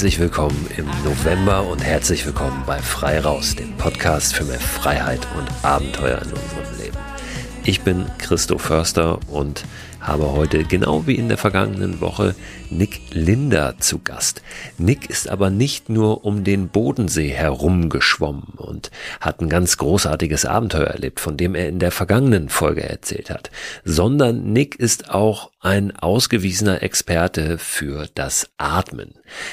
Herzlich willkommen im November und herzlich willkommen bei Frei Raus, dem Podcast für mehr Freiheit und Abenteuer in unserem Leben. Ich bin Christo Förster und habe heute, genau wie in der vergangenen Woche, Nick Linder zu Gast. Nick ist aber nicht nur um den Bodensee herumgeschwommen und hat ein ganz großartiges Abenteuer erlebt, von dem er in der vergangenen Folge erzählt hat, sondern Nick ist auch ein ausgewiesener Experte für das Atmen.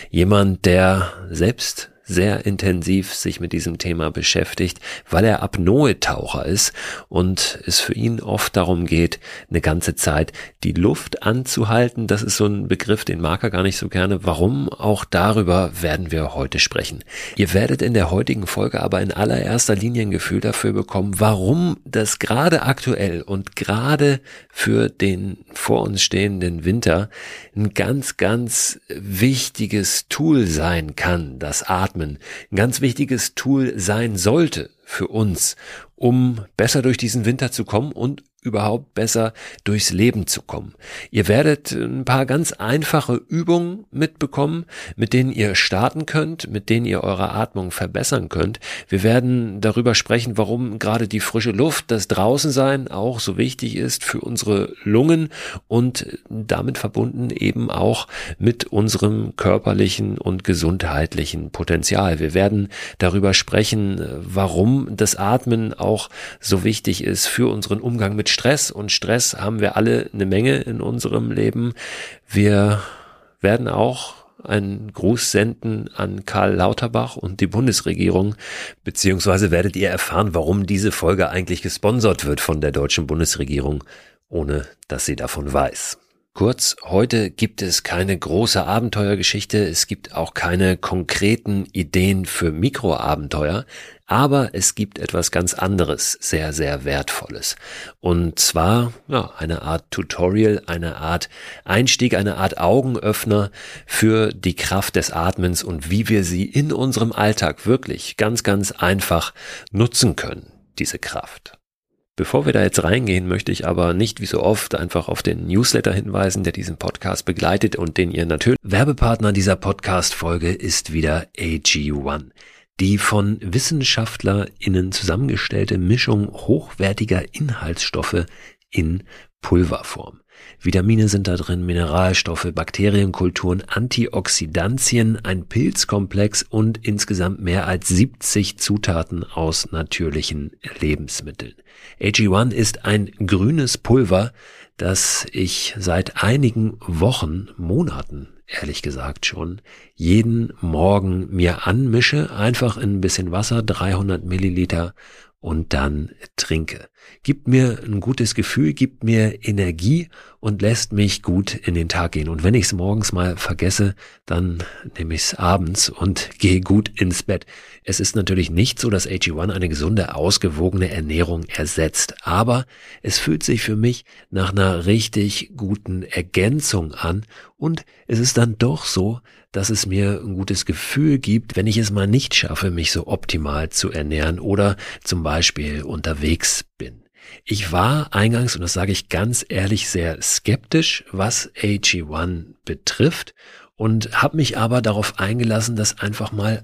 Jemand, der selbst sehr intensiv sich mit diesem Thema beschäftigt, weil er Apnoe-Taucher ist und es für ihn oft darum geht, eine ganze Zeit die Luft anzuhalten. Das ist so ein Begriff, den mag er gar nicht so gerne. Warum? Auch darüber werden wir heute sprechen. Ihr werdet in der heutigen Folge aber in allererster Linie ein Gefühl dafür bekommen, warum das gerade aktuell und gerade für den vor uns stehenden Winter ein ganz, ganz wichtiges Tool sein kann, das Atmen Atmen ein ganz wichtiges Tool sein sollte für uns, um besser durch diesen Winter zu kommen und überhaupt besser durchs Leben zu kommen. Ihr werdet ein paar ganz einfache Übungen mitbekommen, mit denen ihr starten könnt, mit denen ihr eure Atmung verbessern könnt. Wir werden darüber sprechen, warum gerade die frische Luft, das Draußensein auch so wichtig ist für unsere Lungen und damit verbunden eben auch mit unserem körperlichen und gesundheitlichen Potenzial. Wir werden darüber sprechen, warum das Atmen auch so wichtig ist für unseren Umgang mit Stress und Stress haben wir alle eine Menge in unserem Leben. Wir werden auch einen Gruß senden an Karl Lauterbach und die Bundesregierung, beziehungsweise werdet ihr erfahren, warum diese Folge eigentlich gesponsert wird von der deutschen Bundesregierung, ohne dass sie davon weiß. Kurz, heute gibt es keine große Abenteuergeschichte, es gibt auch keine konkreten Ideen für Mikroabenteuer, aber es gibt etwas ganz anderes, sehr, sehr wertvolles. Und zwar, ja, eine Art Tutorial, eine Art Einstieg, eine Art Augenöffner für die Kraft des Atmens und wie wir sie in unserem Alltag wirklich ganz, ganz einfach nutzen können, diese Kraft. Bevor wir da jetzt reingehen, möchte ich aber nicht wie so oft einfach auf den Newsletter hinweisen, der diesen Podcast begleitet und den ihr natürlich Werbepartner dieser Podcast-Folge ist wieder AG1. Die von WissenschaftlerInnen zusammengestellte Mischung hochwertiger Inhaltsstoffe in Pulverform. Vitamine sind da drin, Mineralstoffe, Bakterienkulturen, Antioxidantien, ein Pilzkomplex und insgesamt mehr als 70 Zutaten aus natürlichen Lebensmitteln. AG1 ist ein grünes Pulver, das ich seit einigen Wochen, Monaten ehrlich gesagt schon, jeden Morgen mir anmische, einfach in ein bisschen Wasser, 300 Milliliter und dann trinke. Gibt mir ein gutes Gefühl, gibt mir Energie und lässt mich gut in den Tag gehen. Und wenn ich es morgens mal vergesse, dann nehme ich es abends und gehe gut ins Bett. Es ist natürlich nicht so, dass AG1 eine gesunde, ausgewogene Ernährung ersetzt, aber es fühlt sich für mich nach einer richtig guten Ergänzung an und es ist dann doch so, dass es mir ein gutes Gefühl gibt, wenn ich es mal nicht schaffe, mich so optimal zu ernähren oder zum Beispiel unterwegs bin. Ich war eingangs, und das sage ich ganz ehrlich, sehr skeptisch, was AG1 betrifft und habe mich aber darauf eingelassen, das einfach mal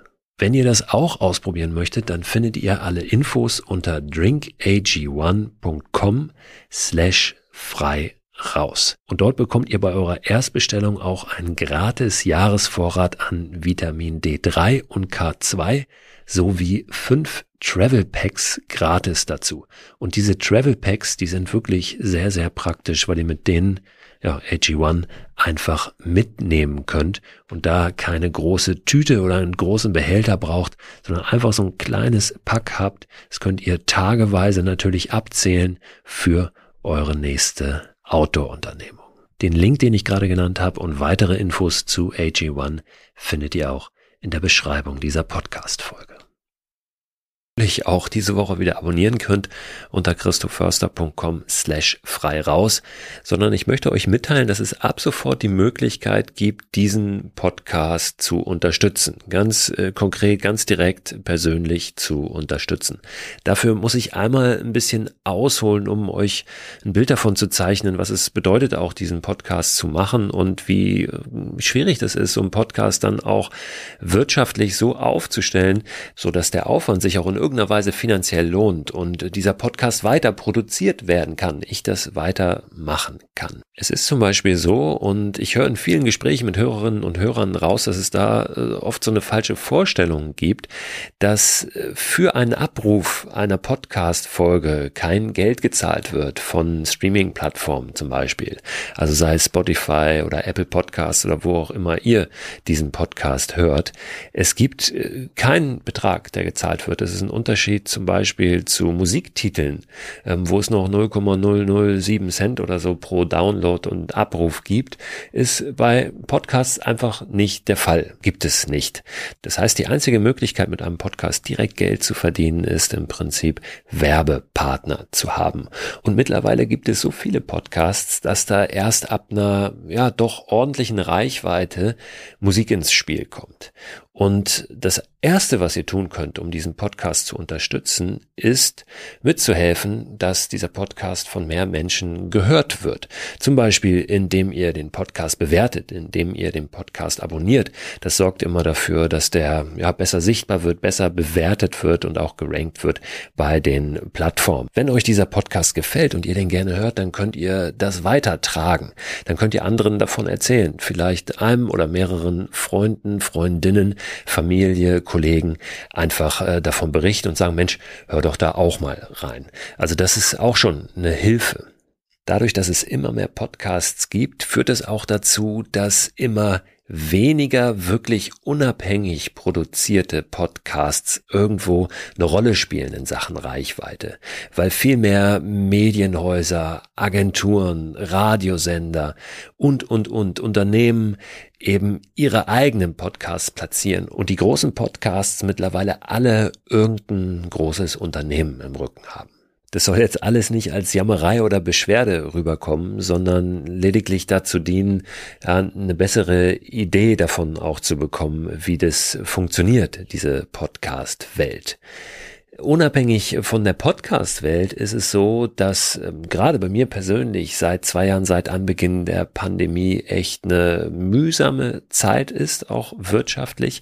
Wenn ihr das auch ausprobieren möchtet, dann findet ihr alle Infos unter drinkag1.com slash frei raus. Und dort bekommt ihr bei eurer Erstbestellung auch einen gratis Jahresvorrat an Vitamin D3 und K2 sowie fünf Travel Packs gratis dazu. Und diese Travel Packs, die sind wirklich sehr, sehr praktisch, weil ihr mit denen ja, AG1 einfach mitnehmen könnt und da keine große Tüte oder einen großen Behälter braucht, sondern einfach so ein kleines Pack habt. Das könnt ihr tageweise natürlich abzählen für eure nächste Outdoor-Unternehmung. Den Link, den ich gerade genannt habe und weitere Infos zu AG1 findet ihr auch in der Beschreibung dieser Podcast-Folge. Auch diese Woche wieder abonnieren könnt unter christoförster.com slash frei raus, sondern ich möchte euch mitteilen, dass es ab sofort die Möglichkeit gibt, diesen Podcast zu unterstützen. Ganz äh, konkret, ganz direkt, persönlich zu unterstützen. Dafür muss ich einmal ein bisschen ausholen, um euch ein Bild davon zu zeichnen, was es bedeutet, auch diesen Podcast zu machen und wie äh, schwierig das ist, einen Podcast dann auch wirtschaftlich so aufzustellen, so dass der Aufwand sich auch in irgendeiner Weise finanziell lohnt und dieser Podcast weiter produziert werden kann, ich das weiter machen kann. Es ist zum Beispiel so, und ich höre in vielen Gesprächen mit Hörerinnen und Hörern raus, dass es da äh, oft so eine falsche Vorstellung gibt, dass äh, für einen Abruf einer Podcast-Folge kein Geld gezahlt wird von Streaming-Plattformen zum Beispiel. Also sei es Spotify oder Apple Podcasts oder wo auch immer ihr diesen Podcast hört. Es gibt äh, keinen Betrag, der gezahlt wird. Das ist ein Unterschied zum Beispiel zu Musiktiteln, ähm, wo es noch 0,007 Cent oder so pro Download und Abruf gibt, ist bei Podcasts einfach nicht der Fall. Gibt es nicht. Das heißt, die einzige Möglichkeit, mit einem Podcast direkt Geld zu verdienen, ist im Prinzip Werbepartner zu haben. Und mittlerweile gibt es so viele Podcasts, dass da erst ab einer, ja, doch ordentlichen Reichweite Musik ins Spiel kommt. Und das Erste, was ihr tun könnt, um diesen Podcast zu unterstützen, ist mitzuhelfen, dass dieser Podcast von mehr Menschen gehört wird. Zum Beispiel, indem ihr den Podcast bewertet, indem ihr den Podcast abonniert. Das sorgt immer dafür, dass der ja, besser sichtbar wird, besser bewertet wird und auch gerankt wird bei den Plattformen. Wenn euch dieser Podcast gefällt und ihr den gerne hört, dann könnt ihr das weitertragen. Dann könnt ihr anderen davon erzählen. Vielleicht einem oder mehreren Freunden, Freundinnen, Familie, Kollegen einfach äh, davon berichten und sagen, Mensch, hör doch da auch mal rein. Also das ist auch schon eine Hilfe. Dadurch, dass es immer mehr Podcasts gibt, führt es auch dazu, dass immer weniger wirklich unabhängig produzierte Podcasts irgendwo eine Rolle spielen in Sachen Reichweite, weil viel mehr Medienhäuser, Agenturen, Radiosender und, und, und Unternehmen eben ihre eigenen Podcasts platzieren und die großen Podcasts mittlerweile alle irgendein großes Unternehmen im Rücken haben. Das soll jetzt alles nicht als Jammerei oder Beschwerde rüberkommen, sondern lediglich dazu dienen, eine bessere Idee davon auch zu bekommen, wie das funktioniert, diese Podcast-Welt. Unabhängig von der Podcast-Welt ist es so, dass ähm, gerade bei mir persönlich seit zwei Jahren, seit Anbeginn der Pandemie echt eine mühsame Zeit ist, auch wirtschaftlich.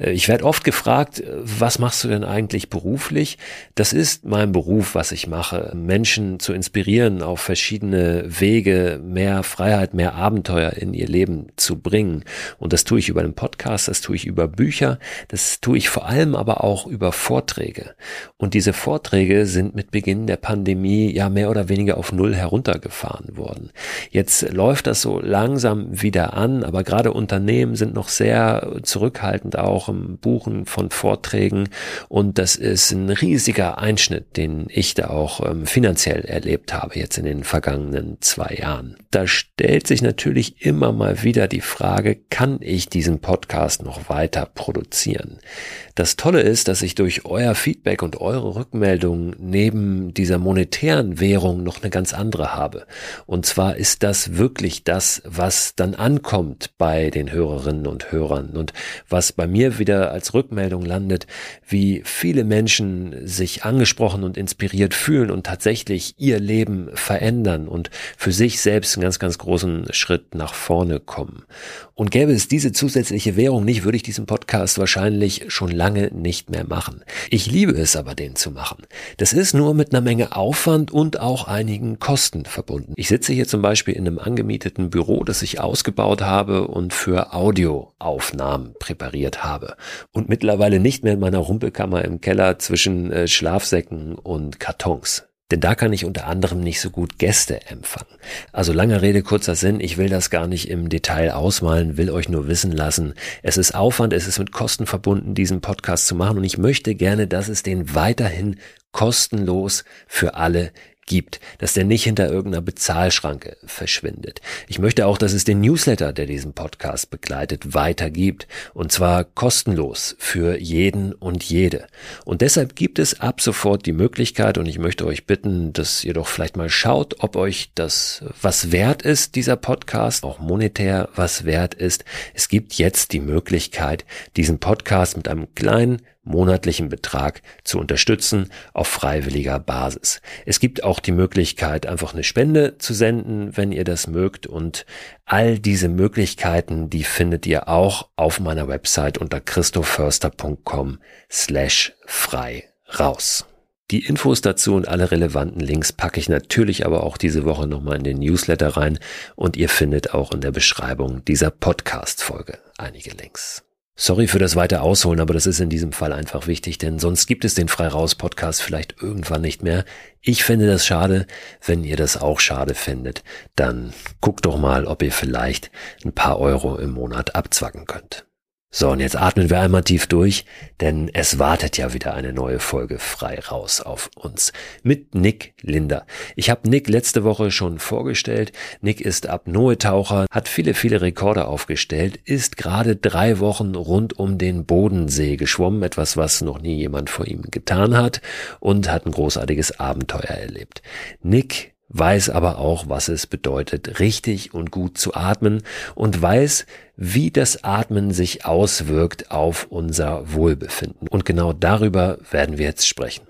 Äh, ich werde oft gefragt, äh, was machst du denn eigentlich beruflich? Das ist mein Beruf, was ich mache, Menschen zu inspirieren, auf verschiedene Wege mehr Freiheit, mehr Abenteuer in ihr Leben zu bringen. Und das tue ich über den Podcast, das tue ich über Bücher, das tue ich vor allem aber auch über Vorträge. Und diese Vorträge sind mit Beginn der Pandemie ja mehr oder weniger auf Null heruntergefahren worden. Jetzt läuft das so langsam wieder an, aber gerade Unternehmen sind noch sehr zurückhaltend auch im Buchen von Vorträgen. Und das ist ein riesiger Einschnitt, den ich da auch ähm, finanziell erlebt habe jetzt in den vergangenen zwei Jahren. Da stellt sich natürlich immer mal wieder die Frage, kann ich diesen Podcast noch weiter produzieren? Das Tolle ist, dass ich durch euer Feedback und eure Rückmeldungen neben dieser monetären Währung noch eine ganz andere habe. Und zwar ist das wirklich das, was dann ankommt bei den Hörerinnen und Hörern und was bei mir wieder als Rückmeldung landet, wie viele Menschen sich angesprochen und inspiriert fühlen und tatsächlich ihr Leben verändern und für sich selbst einen ganz, ganz großen Schritt nach vorne kommen. Und gäbe es diese zusätzliche Währung nicht, würde ich diesen Podcast wahrscheinlich schon lange nicht mehr machen. Ich liebe es aber, den zu machen. Das ist nur mit einer Menge Aufwand und auch einigen Kosten verbunden. Ich sitze hier zum Beispiel in einem angemieteten Büro, das ich ausgebaut habe und für Audioaufnahmen präpariert habe. Und mittlerweile nicht mehr in meiner Rumpelkammer im Keller zwischen äh, Schlafsäcken und Kartons. Denn da kann ich unter anderem nicht so gut Gäste empfangen. Also lange Rede, kurzer Sinn, ich will das gar nicht im Detail ausmalen, will euch nur wissen lassen. Es ist Aufwand, es ist mit Kosten verbunden, diesen Podcast zu machen und ich möchte gerne, dass es den weiterhin kostenlos für alle gibt, dass der nicht hinter irgendeiner Bezahlschranke verschwindet. Ich möchte auch, dass es den Newsletter, der diesen Podcast begleitet, weitergibt und zwar kostenlos für jeden und jede. Und deshalb gibt es ab sofort die Möglichkeit und ich möchte euch bitten, dass ihr doch vielleicht mal schaut, ob euch das was wert ist, dieser Podcast, auch monetär was wert ist. Es gibt jetzt die Möglichkeit, diesen Podcast mit einem kleinen monatlichen Betrag zu unterstützen auf freiwilliger Basis. Es gibt auch die Möglichkeit, einfach eine Spende zu senden, wenn ihr das mögt. Und all diese Möglichkeiten, die findet ihr auch auf meiner Website unter christoförster.com slash frei raus. Die Infos dazu und alle relevanten Links packe ich natürlich aber auch diese Woche nochmal in den Newsletter rein und ihr findet auch in der Beschreibung dieser Podcast-Folge einige Links. Sorry für das weite Ausholen, aber das ist in diesem Fall einfach wichtig, denn sonst gibt es den Frei Raus Podcast vielleicht irgendwann nicht mehr. Ich finde das schade. Wenn ihr das auch schade findet, dann guckt doch mal, ob ihr vielleicht ein paar Euro im Monat abzwacken könnt. So, und jetzt atmen wir einmal tief durch, denn es wartet ja wieder eine neue Folge frei raus auf uns mit Nick Linder. Ich habe Nick letzte Woche schon vorgestellt. Nick ist Apnoe-Taucher, hat viele, viele Rekorde aufgestellt, ist gerade drei Wochen rund um den Bodensee geschwommen, etwas, was noch nie jemand vor ihm getan hat und hat ein großartiges Abenteuer erlebt. Nick weiß aber auch, was es bedeutet, richtig und gut zu atmen und weiß, wie das Atmen sich auswirkt auf unser Wohlbefinden. Und genau darüber werden wir jetzt sprechen.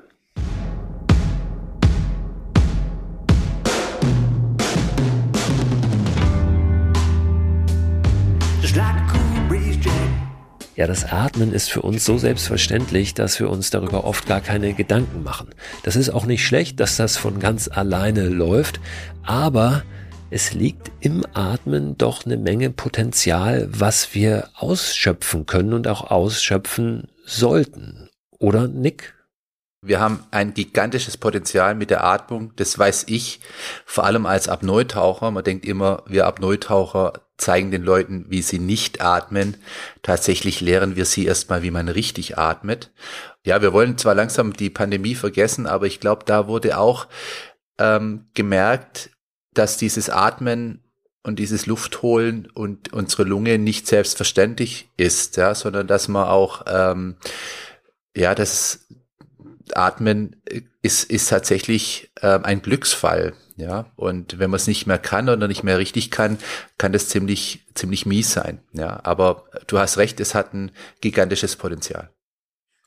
Ja, das Atmen ist für uns so selbstverständlich, dass wir uns darüber oft gar keine Gedanken machen. Das ist auch nicht schlecht, dass das von ganz alleine läuft, aber es liegt im Atmen doch eine Menge Potenzial, was wir ausschöpfen können und auch ausschöpfen sollten. Oder Nick? Wir haben ein gigantisches Potenzial mit der Atmung, das weiß ich, vor allem als Apnoe-Taucher. Man denkt immer, wir Apnoe-Taucher zeigen den Leuten, wie sie nicht atmen. Tatsächlich lehren wir sie erstmal, wie man richtig atmet. Ja, wir wollen zwar langsam die Pandemie vergessen, aber ich glaube, da wurde auch ähm, gemerkt, dass dieses Atmen und dieses Luftholen und unsere Lunge nicht selbstverständlich ist, ja, sondern dass man auch ähm, ja, das Atmen ist, ist tatsächlich äh, ein Glücksfall. Ja, und wenn man es nicht mehr kann oder nicht mehr richtig kann, kann das ziemlich, ziemlich mies sein. Ja, aber du hast recht, es hat ein gigantisches Potenzial.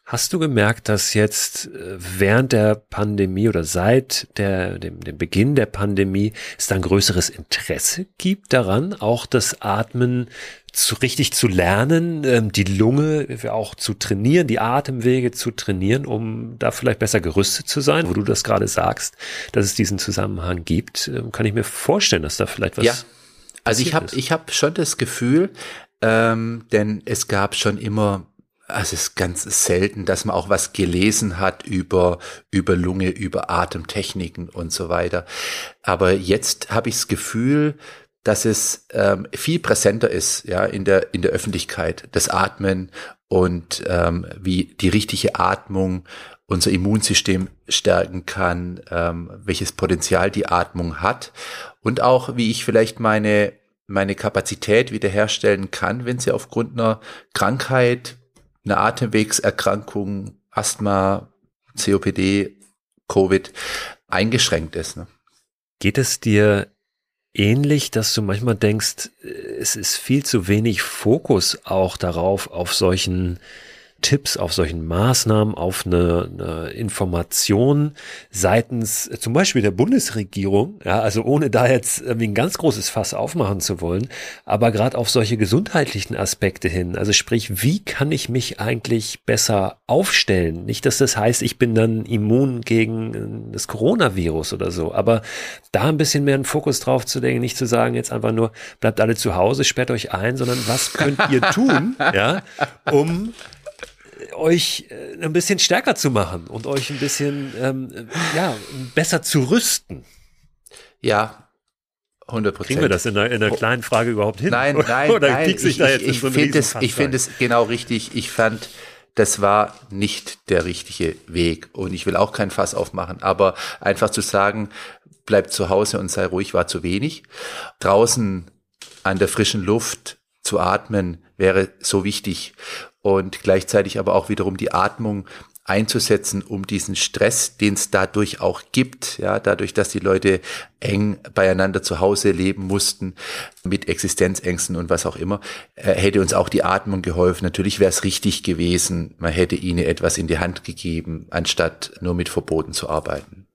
Hast du gemerkt, dass jetzt äh, während der Pandemie oder seit der, dem, dem Beginn der Pandemie es da ein größeres Interesse gibt daran, auch das Atmen zu, richtig zu lernen, ähm, die Lunge auch zu trainieren, die Atemwege zu trainieren, um da vielleicht besser gerüstet zu sein, wo du das gerade sagst, dass es diesen Zusammenhang gibt, ähm, kann ich mir vorstellen, dass da vielleicht was. Ja, also ich habe ich habe schon das Gefühl, ähm, denn es gab schon immer es ist ganz selten, dass man auch was gelesen hat über, über Lunge, über Atemtechniken und so weiter. Aber jetzt habe ich das Gefühl, dass es ähm, viel präsenter ist, ja, in der, in der Öffentlichkeit, das Atmen und ähm, wie die richtige Atmung unser Immunsystem stärken kann, ähm, welches Potenzial die Atmung hat und auch wie ich vielleicht meine meine Kapazität wiederherstellen kann, wenn sie aufgrund einer Krankheit eine Atemwegserkrankung, Asthma, COPD, Covid eingeschränkt ist. Ne? Geht es dir ähnlich, dass du manchmal denkst, es ist viel zu wenig Fokus auch darauf, auf solchen Tipps, auf solchen Maßnahmen, auf eine, eine Information seitens äh, zum Beispiel der Bundesregierung, ja, also ohne da jetzt irgendwie ein ganz großes Fass aufmachen zu wollen, aber gerade auf solche gesundheitlichen Aspekte hin, also sprich, wie kann ich mich eigentlich besser aufstellen? Nicht, dass das heißt, ich bin dann immun gegen äh, das Coronavirus oder so, aber da ein bisschen mehr einen Fokus drauf zu legen, nicht zu sagen, jetzt einfach nur, bleibt alle zu Hause, sperrt euch ein, sondern was könnt ihr tun, ja, um euch äh, ein bisschen stärker zu machen und euch ein bisschen ähm, ja, besser zu rüsten. Ja, 100 Prozent. Kriegen wir das in einer, in einer kleinen Frage überhaupt hin? Nein, nein, Oder nein. Ich, ich, ich, ich finde es, ich finde es genau richtig. Ich fand das war nicht der richtige Weg. Und ich will auch kein Fass aufmachen, aber einfach zu sagen, bleib zu Hause und sei ruhig, war zu wenig. Draußen an der frischen Luft zu atmen wäre so wichtig und gleichzeitig aber auch wiederum die Atmung einzusetzen, um diesen Stress, den es dadurch auch gibt, ja, dadurch, dass die Leute eng beieinander zu Hause leben mussten, mit Existenzängsten und was auch immer, äh, hätte uns auch die Atmung geholfen. Natürlich wäre es richtig gewesen, man hätte ihnen etwas in die Hand gegeben, anstatt nur mit Verboten zu arbeiten.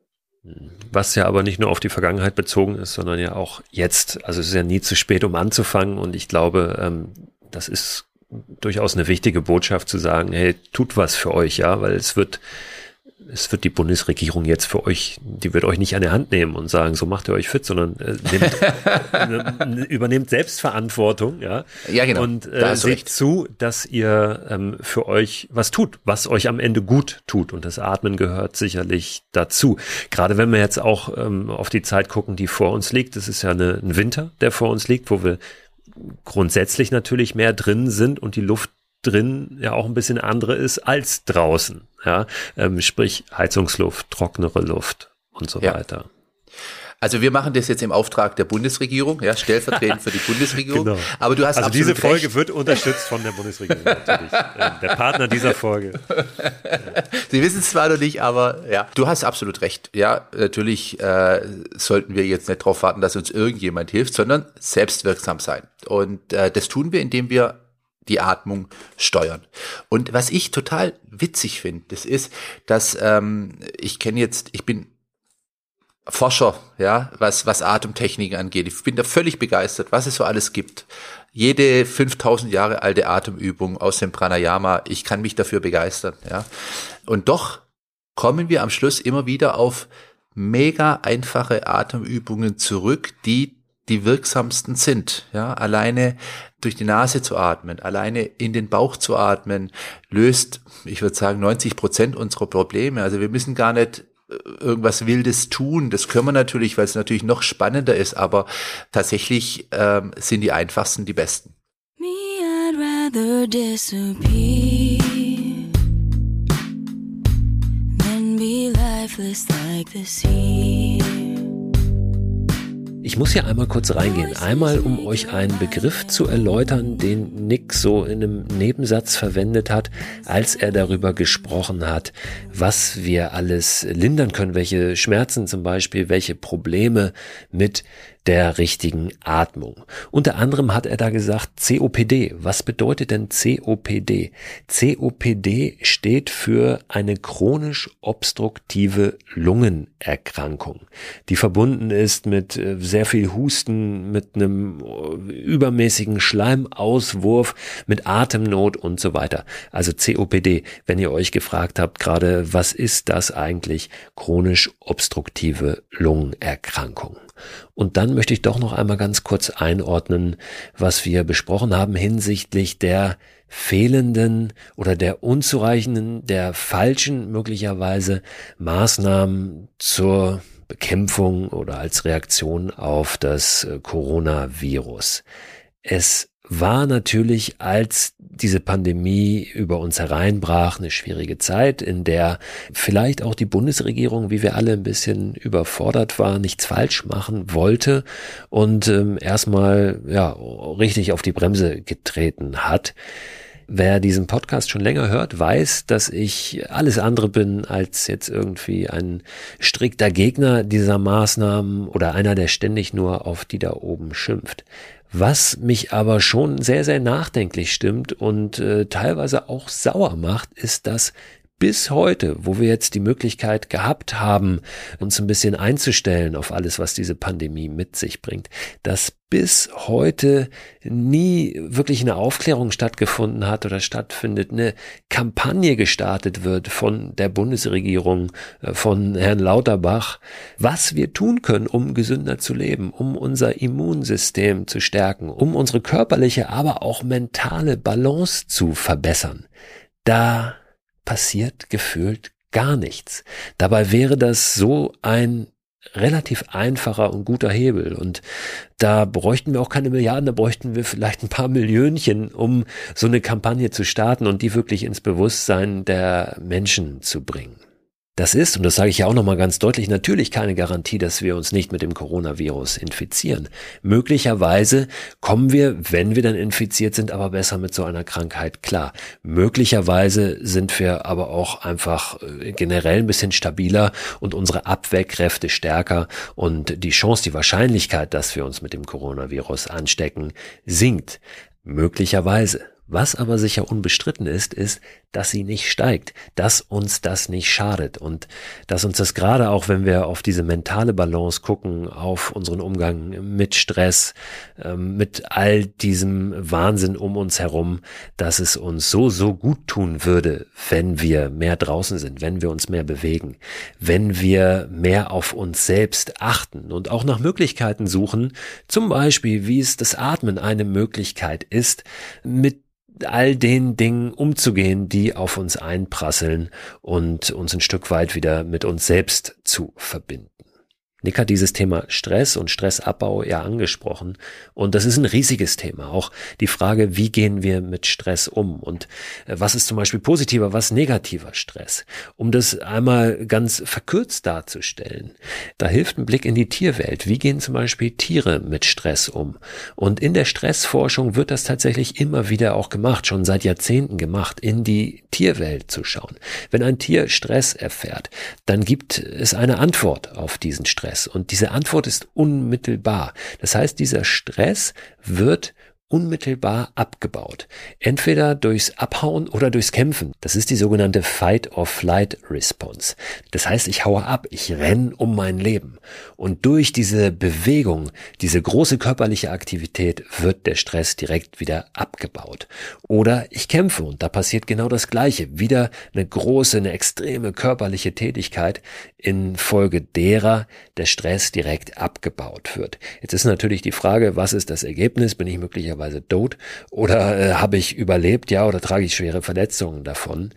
Was ja aber nicht nur auf die Vergangenheit bezogen ist, sondern ja auch jetzt. Also es ist ja nie zu spät, um anzufangen. Und ich glaube, ähm, das ist durchaus eine wichtige Botschaft zu sagen, hey, tut was für euch, ja, weil es wird, es wird die Bundesregierung jetzt für euch, die wird euch nicht an der Hand nehmen und sagen, so macht ihr euch fit, sondern äh, nehmt, übernehmt Selbstverantwortung, ja. Ja, genau. Und äh, seht recht. zu, dass ihr ähm, für euch was tut, was euch am Ende gut tut. Und das Atmen gehört sicherlich dazu. Gerade wenn wir jetzt auch ähm, auf die Zeit gucken, die vor uns liegt. Das ist ja eine, ein Winter, der vor uns liegt, wo wir grundsätzlich natürlich mehr drin sind und die Luft drin ja auch ein bisschen andere ist als draußen. Ja, ähm, sprich Heizungsluft, trocknere Luft und so ja. weiter. Also wir machen das jetzt im Auftrag der Bundesregierung, ja, stellvertretend für die Bundesregierung. Genau. Aber du hast also diese Folge recht. wird unterstützt von der Bundesregierung natürlich. Ähm, der Partner dieser Folge. Sie wissen es zwar noch nicht, aber ja, du hast absolut recht. Ja, natürlich äh, sollten wir jetzt nicht darauf warten, dass uns irgendjemand hilft, sondern selbstwirksam sein. Und äh, das tun wir, indem wir die Atmung steuern. Und was ich total witzig finde, das ist, dass ähm, ich kenne jetzt, ich bin Forscher, ja, was, was Atemtechniken angeht. Ich bin da völlig begeistert, was es so alles gibt. Jede 5000 Jahre alte Atemübung aus dem Pranayama, ich kann mich dafür begeistern, ja. Und doch kommen wir am Schluss immer wieder auf mega einfache Atemübungen zurück, die die wirksamsten sind. Ja, alleine durch die Nase zu atmen, alleine in den Bauch zu atmen, löst, ich würde sagen, 90 Prozent unserer Probleme. Also wir müssen gar nicht irgendwas Wildes tun. Das können wir natürlich, weil es natürlich noch spannender ist, aber tatsächlich ähm, sind die einfachsten die besten. Me, I'd rather disappear than be lifeless like the sea. Ich muss hier einmal kurz reingehen. Einmal, um euch einen Begriff zu erläutern, den Nick so in einem Nebensatz verwendet hat, als er darüber gesprochen hat, was wir alles lindern können, welche Schmerzen zum Beispiel, welche Probleme mit der richtigen Atmung. Unter anderem hat er da gesagt COPD. Was bedeutet denn COPD? COPD steht für eine chronisch obstruktive Lungenerkrankung, die verbunden ist mit äh, sehr viel Husten, mit einem äh, übermäßigen Schleimauswurf, mit Atemnot und so weiter. Also COPD, wenn ihr euch gefragt habt gerade, was ist das eigentlich? Chronisch obstruktive Lungenerkrankung. Und dann möchte ich doch noch einmal ganz kurz einordnen, was wir besprochen haben hinsichtlich der fehlenden oder der unzureichenden, der falschen möglicherweise Maßnahmen zur Bekämpfung oder als Reaktion auf das Coronavirus. Es war natürlich, als diese Pandemie über uns hereinbrach, eine schwierige Zeit, in der vielleicht auch die Bundesregierung, wie wir alle ein bisschen überfordert war, nichts falsch machen wollte und ähm, erstmal ja richtig auf die Bremse getreten hat. Wer diesen Podcast schon länger hört, weiß, dass ich alles andere bin als jetzt irgendwie ein strikter Gegner dieser Maßnahmen oder einer, der ständig nur auf die da oben schimpft. Was mich aber schon sehr, sehr nachdenklich stimmt und äh, teilweise auch sauer macht, ist, dass bis heute, wo wir jetzt die Möglichkeit gehabt haben, uns ein bisschen einzustellen auf alles, was diese Pandemie mit sich bringt, dass bis heute nie wirklich eine Aufklärung stattgefunden hat oder stattfindet, eine Kampagne gestartet wird von der Bundesregierung, äh, von Herrn Lauterbach, was wir tun können, um gesünder zu leben, um unser Immunsystem zu stärken, um unsere körperliche, aber auch mentale Balance zu verbessern. Da passiert gefühlt gar nichts. Dabei wäre das so ein relativ einfacher und guter Hebel. Und da bräuchten wir auch keine Milliarden, da bräuchten wir vielleicht ein paar Millionchen, um so eine Kampagne zu starten und die wirklich ins Bewusstsein der Menschen zu bringen. Das ist, und das sage ich ja auch nochmal ganz deutlich, natürlich keine Garantie, dass wir uns nicht mit dem Coronavirus infizieren. Möglicherweise kommen wir, wenn wir dann infiziert sind, aber besser mit so einer Krankheit klar. Möglicherweise sind wir aber auch einfach äh, generell ein bisschen stabiler und unsere Abwehrkräfte stärker und die Chance, die Wahrscheinlichkeit, dass wir uns mit dem Coronavirus anstecken, sinkt. Möglicherweise. Was aber sicher unbestritten ist, ist, dass sie nicht steigt, dass uns das nicht schadet und dass uns das gerade auch, wenn wir auf diese mentale Balance gucken, auf unseren Umgang mit Stress, ähm, mit all diesem Wahnsinn um uns herum, dass es uns so, so gut tun würde, wenn wir mehr draußen sind, wenn wir uns mehr bewegen, wenn wir mehr auf uns selbst achten und auch nach Möglichkeiten suchen, zum Beispiel, wie es das Atmen eine Möglichkeit ist, mit all den Dingen umzugehen, die auf uns einprasseln und uns ein Stück weit wieder mit uns selbst zu verbinden. Nick hat dieses Thema Stress und Stressabbau ja angesprochen. Und das ist ein riesiges Thema. Auch die Frage, wie gehen wir mit Stress um? Und äh, was ist zum Beispiel positiver, was negativer Stress? Um das einmal ganz verkürzt darzustellen, da hilft ein Blick in die Tierwelt. Wie gehen zum Beispiel Tiere mit Stress um? Und in der Stressforschung wird das tatsächlich immer wieder auch gemacht, schon seit Jahrzehnten gemacht, in die Tierwelt zu schauen. Wenn ein Tier Stress erfährt, dann gibt es eine Antwort auf diesen Stress. Stress? Und diese Antwort ist unmittelbar. Das heißt, dieser Stress wird unmittelbar abgebaut. Entweder durchs Abhauen oder durchs Kämpfen. Das ist die sogenannte Fight-or-Flight-Response. Das heißt, ich haue ab, ich renne um mein Leben. Und durch diese Bewegung, diese große körperliche Aktivität wird der Stress direkt wieder abgebaut. Oder ich kämpfe und da passiert genau das Gleiche. Wieder eine große, eine extreme körperliche Tätigkeit, infolge derer der Stress direkt abgebaut wird. Jetzt ist natürlich die Frage, was ist das Ergebnis? Bin ich möglicherweise möglicherweise tot oder äh, habe ich überlebt, ja, oder trage ich schwere Verletzungen davon.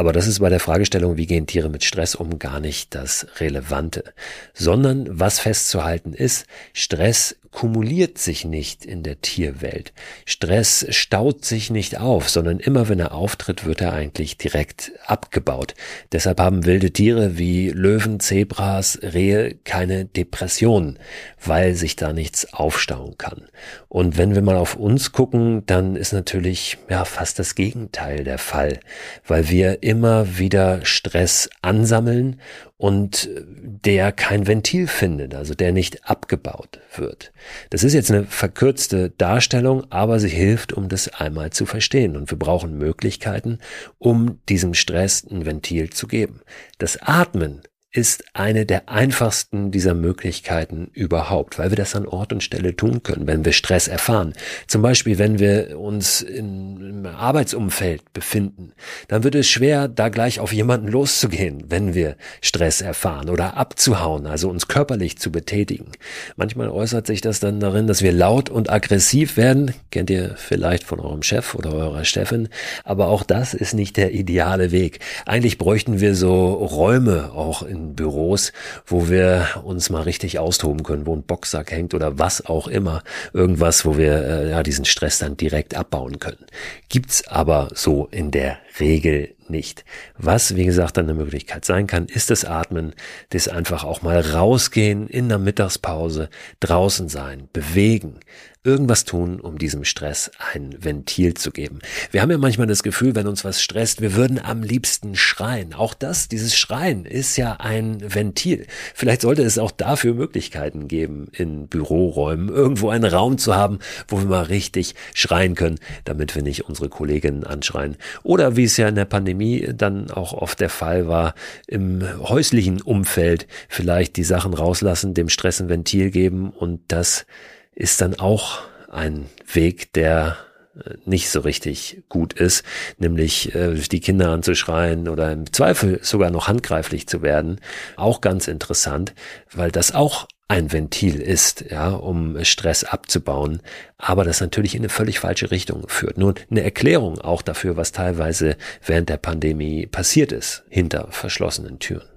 Aber das ist bei der Fragestellung, wie gehen Tiere mit Stress um, gar nicht das Relevante, sondern was festzuhalten ist, Stress kumuliert sich nicht in der Tierwelt. Stress staut sich nicht auf, sondern immer wenn er auftritt, wird er eigentlich direkt abgebaut. Deshalb haben wilde Tiere wie Löwen, Zebras, Rehe keine Depressionen, weil sich da nichts aufstauen kann. Und wenn wir mal auf uns gucken, dann ist natürlich ja fast das Gegenteil der Fall, weil wir immer wieder Stress ansammeln und der kein Ventil findet, also der nicht abgebaut wird. Das ist jetzt eine verkürzte Darstellung, aber sie hilft, um das einmal zu verstehen. Und wir brauchen Möglichkeiten, um diesem Stress ein Ventil zu geben. Das Atmen ist eine der einfachsten dieser Möglichkeiten überhaupt, weil wir das an Ort und Stelle tun können, wenn wir Stress erfahren. Zum Beispiel, wenn wir uns im Arbeitsumfeld befinden, dann wird es schwer, da gleich auf jemanden loszugehen, wenn wir Stress erfahren oder abzuhauen, also uns körperlich zu betätigen. Manchmal äußert sich das dann darin, dass wir laut und aggressiv werden, kennt ihr vielleicht von eurem Chef oder eurer Chefin, aber auch das ist nicht der ideale Weg. Eigentlich bräuchten wir so Räume auch in Büros, wo wir uns mal richtig austoben können, wo ein Boxsack hängt oder was auch immer. Irgendwas, wo wir äh, ja diesen Stress dann direkt abbauen können. Gibt's aber so in der Regel nicht. Was, wie gesagt, dann eine Möglichkeit sein kann, ist das Atmen, das einfach auch mal rausgehen in der Mittagspause, draußen sein, bewegen, irgendwas tun, um diesem Stress ein Ventil zu geben. Wir haben ja manchmal das Gefühl, wenn uns was stresst, wir würden am liebsten schreien. Auch das, dieses Schreien ist ja ein Ventil. Vielleicht sollte es auch dafür Möglichkeiten geben, in Büroräumen irgendwo einen Raum zu haben, wo wir mal richtig schreien können, damit wir nicht unsere Kolleginnen anschreien. Oder wie es ja in der Pandemie dann auch oft der Fall war, im häuslichen Umfeld vielleicht die Sachen rauslassen, dem Stress ein Ventil geben und das ist dann auch ein Weg, der äh, nicht so richtig gut ist, nämlich äh, die Kinder anzuschreien oder im Zweifel sogar noch handgreiflich zu werden. Auch ganz interessant, weil das auch ein Ventil ist, ja, um Stress abzubauen, aber das natürlich in eine völlig falsche Richtung führt. Nun, eine Erklärung auch dafür, was teilweise während der Pandemie passiert ist, hinter verschlossenen Türen.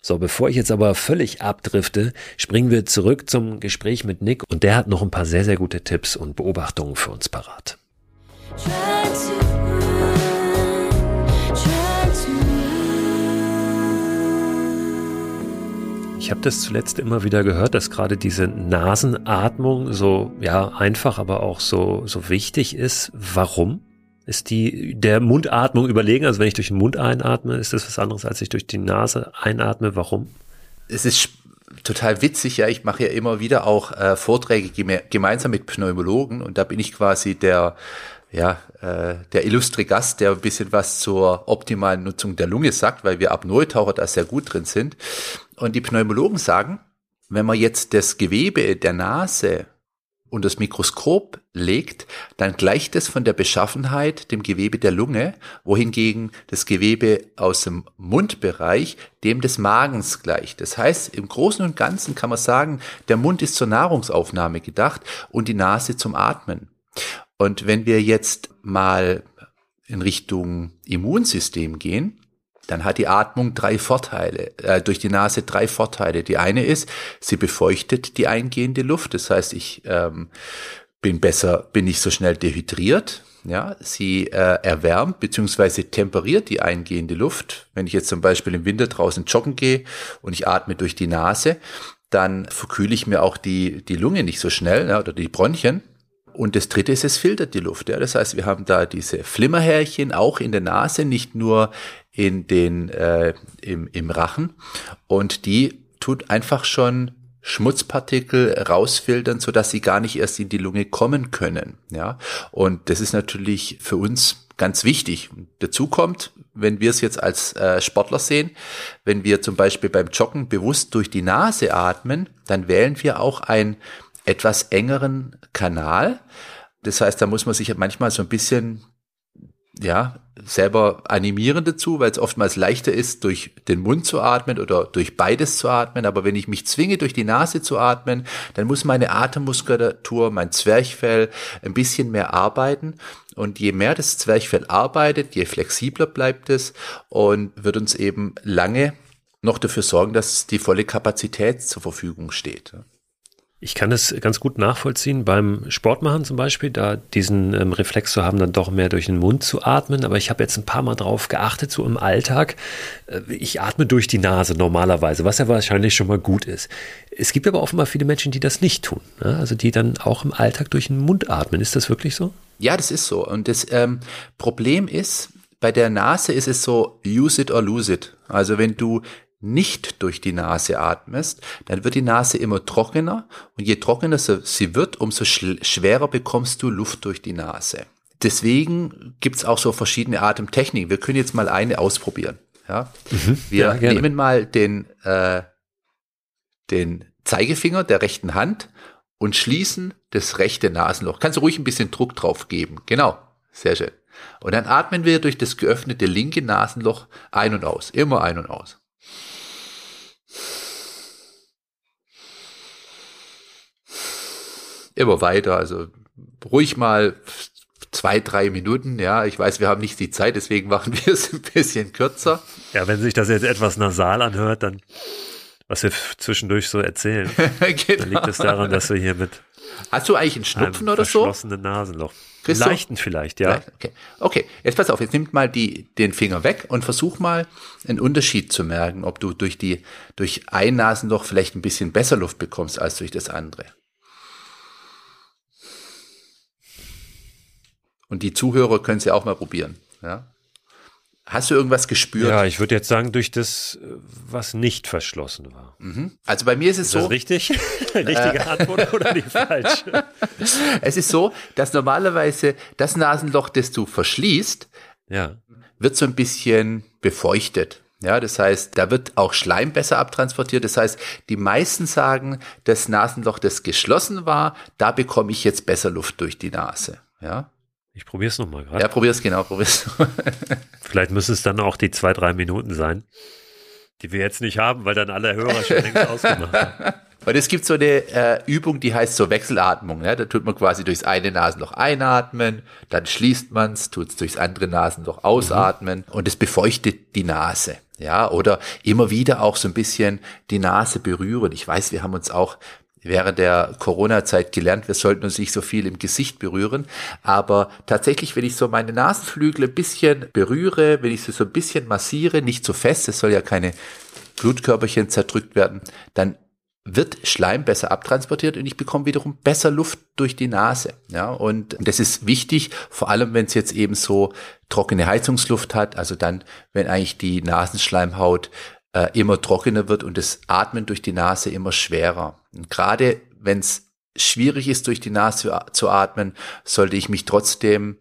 So, bevor ich jetzt aber völlig abdrifte, springen wir zurück zum Gespräch mit Nick und der hat noch ein paar sehr, sehr gute Tipps und Beobachtungen für uns parat. Ich habe das zuletzt immer wieder gehört, dass gerade diese Nasenatmung so ja einfach, aber auch so so wichtig ist. Warum? Ist die der Mundatmung überlegen? Also wenn ich durch den Mund einatme, ist das was anderes, als ich durch die Nase einatme? Warum? Es ist total witzig, ja. Ich mache ja immer wieder auch äh, Vorträge geme gemeinsam mit Pneumologen und da bin ich quasi der ja, äh, der illustre Gast, der ein bisschen was zur optimalen Nutzung der Lunge sagt, weil wir Apnoe-Taucher da sehr gut drin sind. Und die Pneumologen sagen, wenn man jetzt das Gewebe der Nase und das Mikroskop legt, dann gleicht es von der Beschaffenheit dem Gewebe der Lunge, wohingegen das Gewebe aus dem Mundbereich dem des Magens gleicht. Das heißt, im Großen und Ganzen kann man sagen, der Mund ist zur Nahrungsaufnahme gedacht und die Nase zum Atmen. Und wenn wir jetzt mal in Richtung Immunsystem gehen, dann hat die Atmung drei Vorteile, äh, durch die Nase drei Vorteile. Die eine ist, sie befeuchtet die eingehende Luft. Das heißt, ich ähm, bin besser, bin nicht so schnell dehydriert. Ja, sie äh, erwärmt beziehungsweise temperiert die eingehende Luft. Wenn ich jetzt zum Beispiel im Winter draußen joggen gehe und ich atme durch die Nase, dann verkühle ich mir auch die, die Lunge nicht so schnell ja, oder die Bronchien. Und das dritte ist, es filtert die Luft. Ja. Das heißt, wir haben da diese Flimmerhärchen auch in der Nase, nicht nur in den, äh, im, im Rachen. Und die tut einfach schon Schmutzpartikel rausfiltern, so dass sie gar nicht erst in die Lunge kommen können. Ja. Und das ist natürlich für uns ganz wichtig. dazu kommt, wenn wir es jetzt als äh, Sportler sehen, wenn wir zum Beispiel beim Joggen bewusst durch die Nase atmen, dann wählen wir auch ein etwas engeren Kanal. Das heißt, da muss man sich manchmal so ein bisschen ja, selber animieren dazu, weil es oftmals leichter ist, durch den Mund zu atmen oder durch beides zu atmen. Aber wenn ich mich zwinge, durch die Nase zu atmen, dann muss meine Atemmuskulatur, mein Zwerchfell ein bisschen mehr arbeiten. Und je mehr das Zwerchfell arbeitet, je flexibler bleibt es und wird uns eben lange noch dafür sorgen, dass die volle Kapazität zur Verfügung steht. Ich kann es ganz gut nachvollziehen beim Sportmachen zum Beispiel, da diesen ähm, Reflex zu haben, dann doch mehr durch den Mund zu atmen. Aber ich habe jetzt ein paar Mal drauf geachtet, so im Alltag. Äh, ich atme durch die Nase normalerweise, was ja wahrscheinlich schon mal gut ist. Es gibt aber offenbar viele Menschen, die das nicht tun. Ne? Also die dann auch im Alltag durch den Mund atmen. Ist das wirklich so? Ja, das ist so. Und das ähm, Problem ist, bei der Nase ist es so, use it or lose it. Also wenn du nicht durch die Nase atmest, dann wird die Nase immer trockener und je trockener sie wird, umso schwerer bekommst du Luft durch die Nase. Deswegen gibt's auch so verschiedene Atemtechniken. Wir können jetzt mal eine ausprobieren. Ja? Mhm, Wir ja, nehmen mal den, äh, den Zeigefinger der rechten Hand und schließen das rechte Nasenloch. Kannst du ruhig ein bisschen Druck drauf geben. Genau, sehr schön. Und dann atmen wir durch das geöffnete linke Nasenloch ein und aus. Immer ein und aus. Immer weiter. Also ruhig mal zwei, drei Minuten. Ja, ich weiß, wir haben nicht die Zeit, deswegen machen wir es ein bisschen kürzer. Ja, wenn sich das jetzt etwas nasal anhört, dann was wir zwischendurch so erzählen, genau. dann liegt es daran, dass wir hier mit Hast du eigentlich einen Schnupfen oder so? Verschlossene Nasenloch. Christoph? Leichten vielleicht, ja. Okay. okay, jetzt pass auf, jetzt nimm mal die, den Finger weg und versuch mal einen Unterschied zu merken, ob du durch die, durch ein Nasenloch vielleicht ein bisschen besser Luft bekommst als durch das andere. Und die Zuhörer können es ja auch mal probieren. Ja? Hast du irgendwas gespürt? Ja, ich würde jetzt sagen, durch das, was nicht verschlossen war. Mhm. Also bei mir ist es ist so. Das richtig? Richtige äh. Antwort oder die falsche? es ist so, dass normalerweise das Nasenloch, das du verschließt, ja. wird so ein bisschen befeuchtet. Ja, das heißt, da wird auch Schleim besser abtransportiert. Das heißt, die meisten sagen, das Nasenloch, das geschlossen war, da bekomme ich jetzt besser Luft durch die Nase. Ja. Ich probiere es nochmal gerade. Ja, probier's genau, probier's. Vielleicht müssen es dann auch die zwei, drei Minuten sein, die wir jetzt nicht haben, weil dann alle Hörer schon längst ausgemacht haben. Und es gibt so eine äh, Übung, die heißt so Wechselatmung. Ja? Da tut man quasi durchs eine Nasenloch einatmen, dann schließt man es, tut es durchs andere Nasenloch ausatmen mhm. und es befeuchtet die Nase. Ja, oder immer wieder auch so ein bisschen die Nase berühren. Ich weiß, wir haben uns auch während der Corona-Zeit gelernt, wir sollten uns nicht so viel im Gesicht berühren. Aber tatsächlich, wenn ich so meine Nasenflügel ein bisschen berühre, wenn ich sie so ein bisschen massiere, nicht so fest, es soll ja keine Blutkörperchen zerdrückt werden, dann wird Schleim besser abtransportiert und ich bekomme wiederum besser Luft durch die Nase. Ja, und das ist wichtig, vor allem wenn es jetzt eben so trockene Heizungsluft hat, also dann, wenn eigentlich die Nasenschleimhaut äh, immer trockener wird und das Atmen durch die Nase immer schwerer. Und gerade wenn es schwierig ist, durch die Nase zu atmen, sollte ich mich trotzdem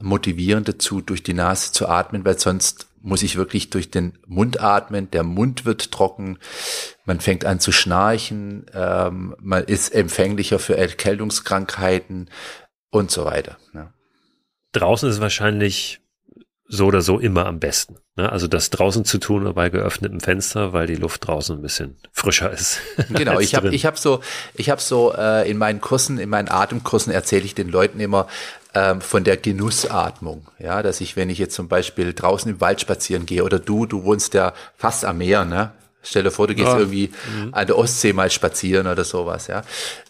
motivieren dazu, durch die Nase zu atmen, weil sonst muss ich wirklich durch den Mund atmen. Der Mund wird trocken, man fängt an zu schnarchen, ähm, man ist empfänglicher für Erkältungskrankheiten und so weiter. Ja. Draußen ist wahrscheinlich so oder so immer am besten. Ne? Also das draußen zu tun bei geöffnetem Fenster, weil die Luft draußen ein bisschen frischer ist. Genau, ich habe ich hab so, ich habe so äh, in meinen Kursen, in meinen Atemkursen erzähle ich den Leuten immer ähm, von der Genussatmung. Ja, dass ich, wenn ich jetzt zum Beispiel draußen im Wald spazieren gehe oder du, du wohnst ja fast am Meer, ne? Stell dir vor, du gehst ja. irgendwie mhm. an der Ostsee mal spazieren oder sowas, ja.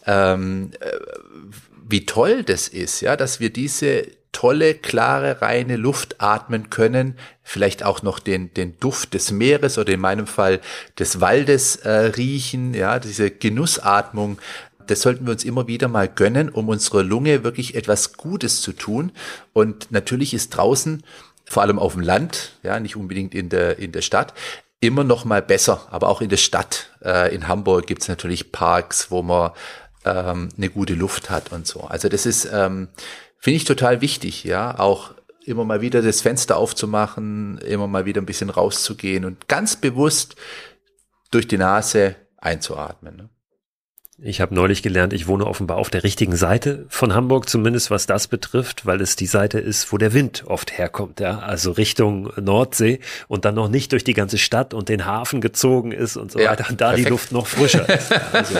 Ähm, äh, wie toll das ist, ja, dass wir diese tolle, klare, reine Luft atmen können, vielleicht auch noch den, den Duft des Meeres oder in meinem Fall des Waldes äh, riechen, ja, diese Genussatmung, das sollten wir uns immer wieder mal gönnen, um unserer Lunge wirklich etwas Gutes zu tun. Und natürlich ist draußen, vor allem auf dem Land, ja, nicht unbedingt in der, in der Stadt, immer noch mal besser. Aber auch in der Stadt, äh, in Hamburg gibt's natürlich Parks, wo man ähm, eine gute Luft hat und so. Also das ist, ähm, Finde ich total wichtig, ja, auch immer mal wieder das Fenster aufzumachen, immer mal wieder ein bisschen rauszugehen und ganz bewusst durch die Nase einzuatmen. Ne? Ich habe neulich gelernt, ich wohne offenbar auf der richtigen Seite von Hamburg, zumindest was das betrifft, weil es die Seite ist, wo der Wind oft herkommt, ja, also Richtung Nordsee und dann noch nicht durch die ganze Stadt und den Hafen gezogen ist und so ja, weiter und da perfekt. die Luft noch frischer ist. Also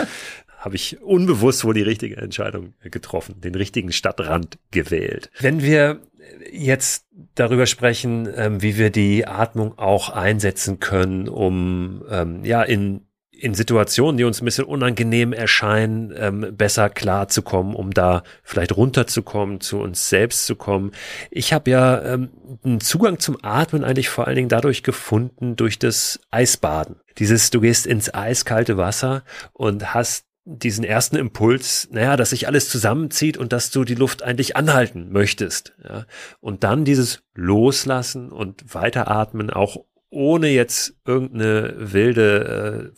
habe ich unbewusst wohl die richtige Entscheidung getroffen, den richtigen Stadtrand gewählt. Wenn wir jetzt darüber sprechen, ähm, wie wir die Atmung auch einsetzen können, um ähm, ja in in Situationen, die uns ein bisschen unangenehm erscheinen, ähm, besser klarzukommen, um da vielleicht runterzukommen, zu uns selbst zu kommen. Ich habe ja ähm, einen Zugang zum Atmen eigentlich vor allen Dingen dadurch gefunden, durch das Eisbaden. Dieses, du gehst ins eiskalte Wasser und hast diesen ersten Impuls, naja, dass sich alles zusammenzieht und dass du die Luft eigentlich anhalten möchtest. Ja? Und dann dieses Loslassen und Weiteratmen, auch ohne jetzt irgendeine wilde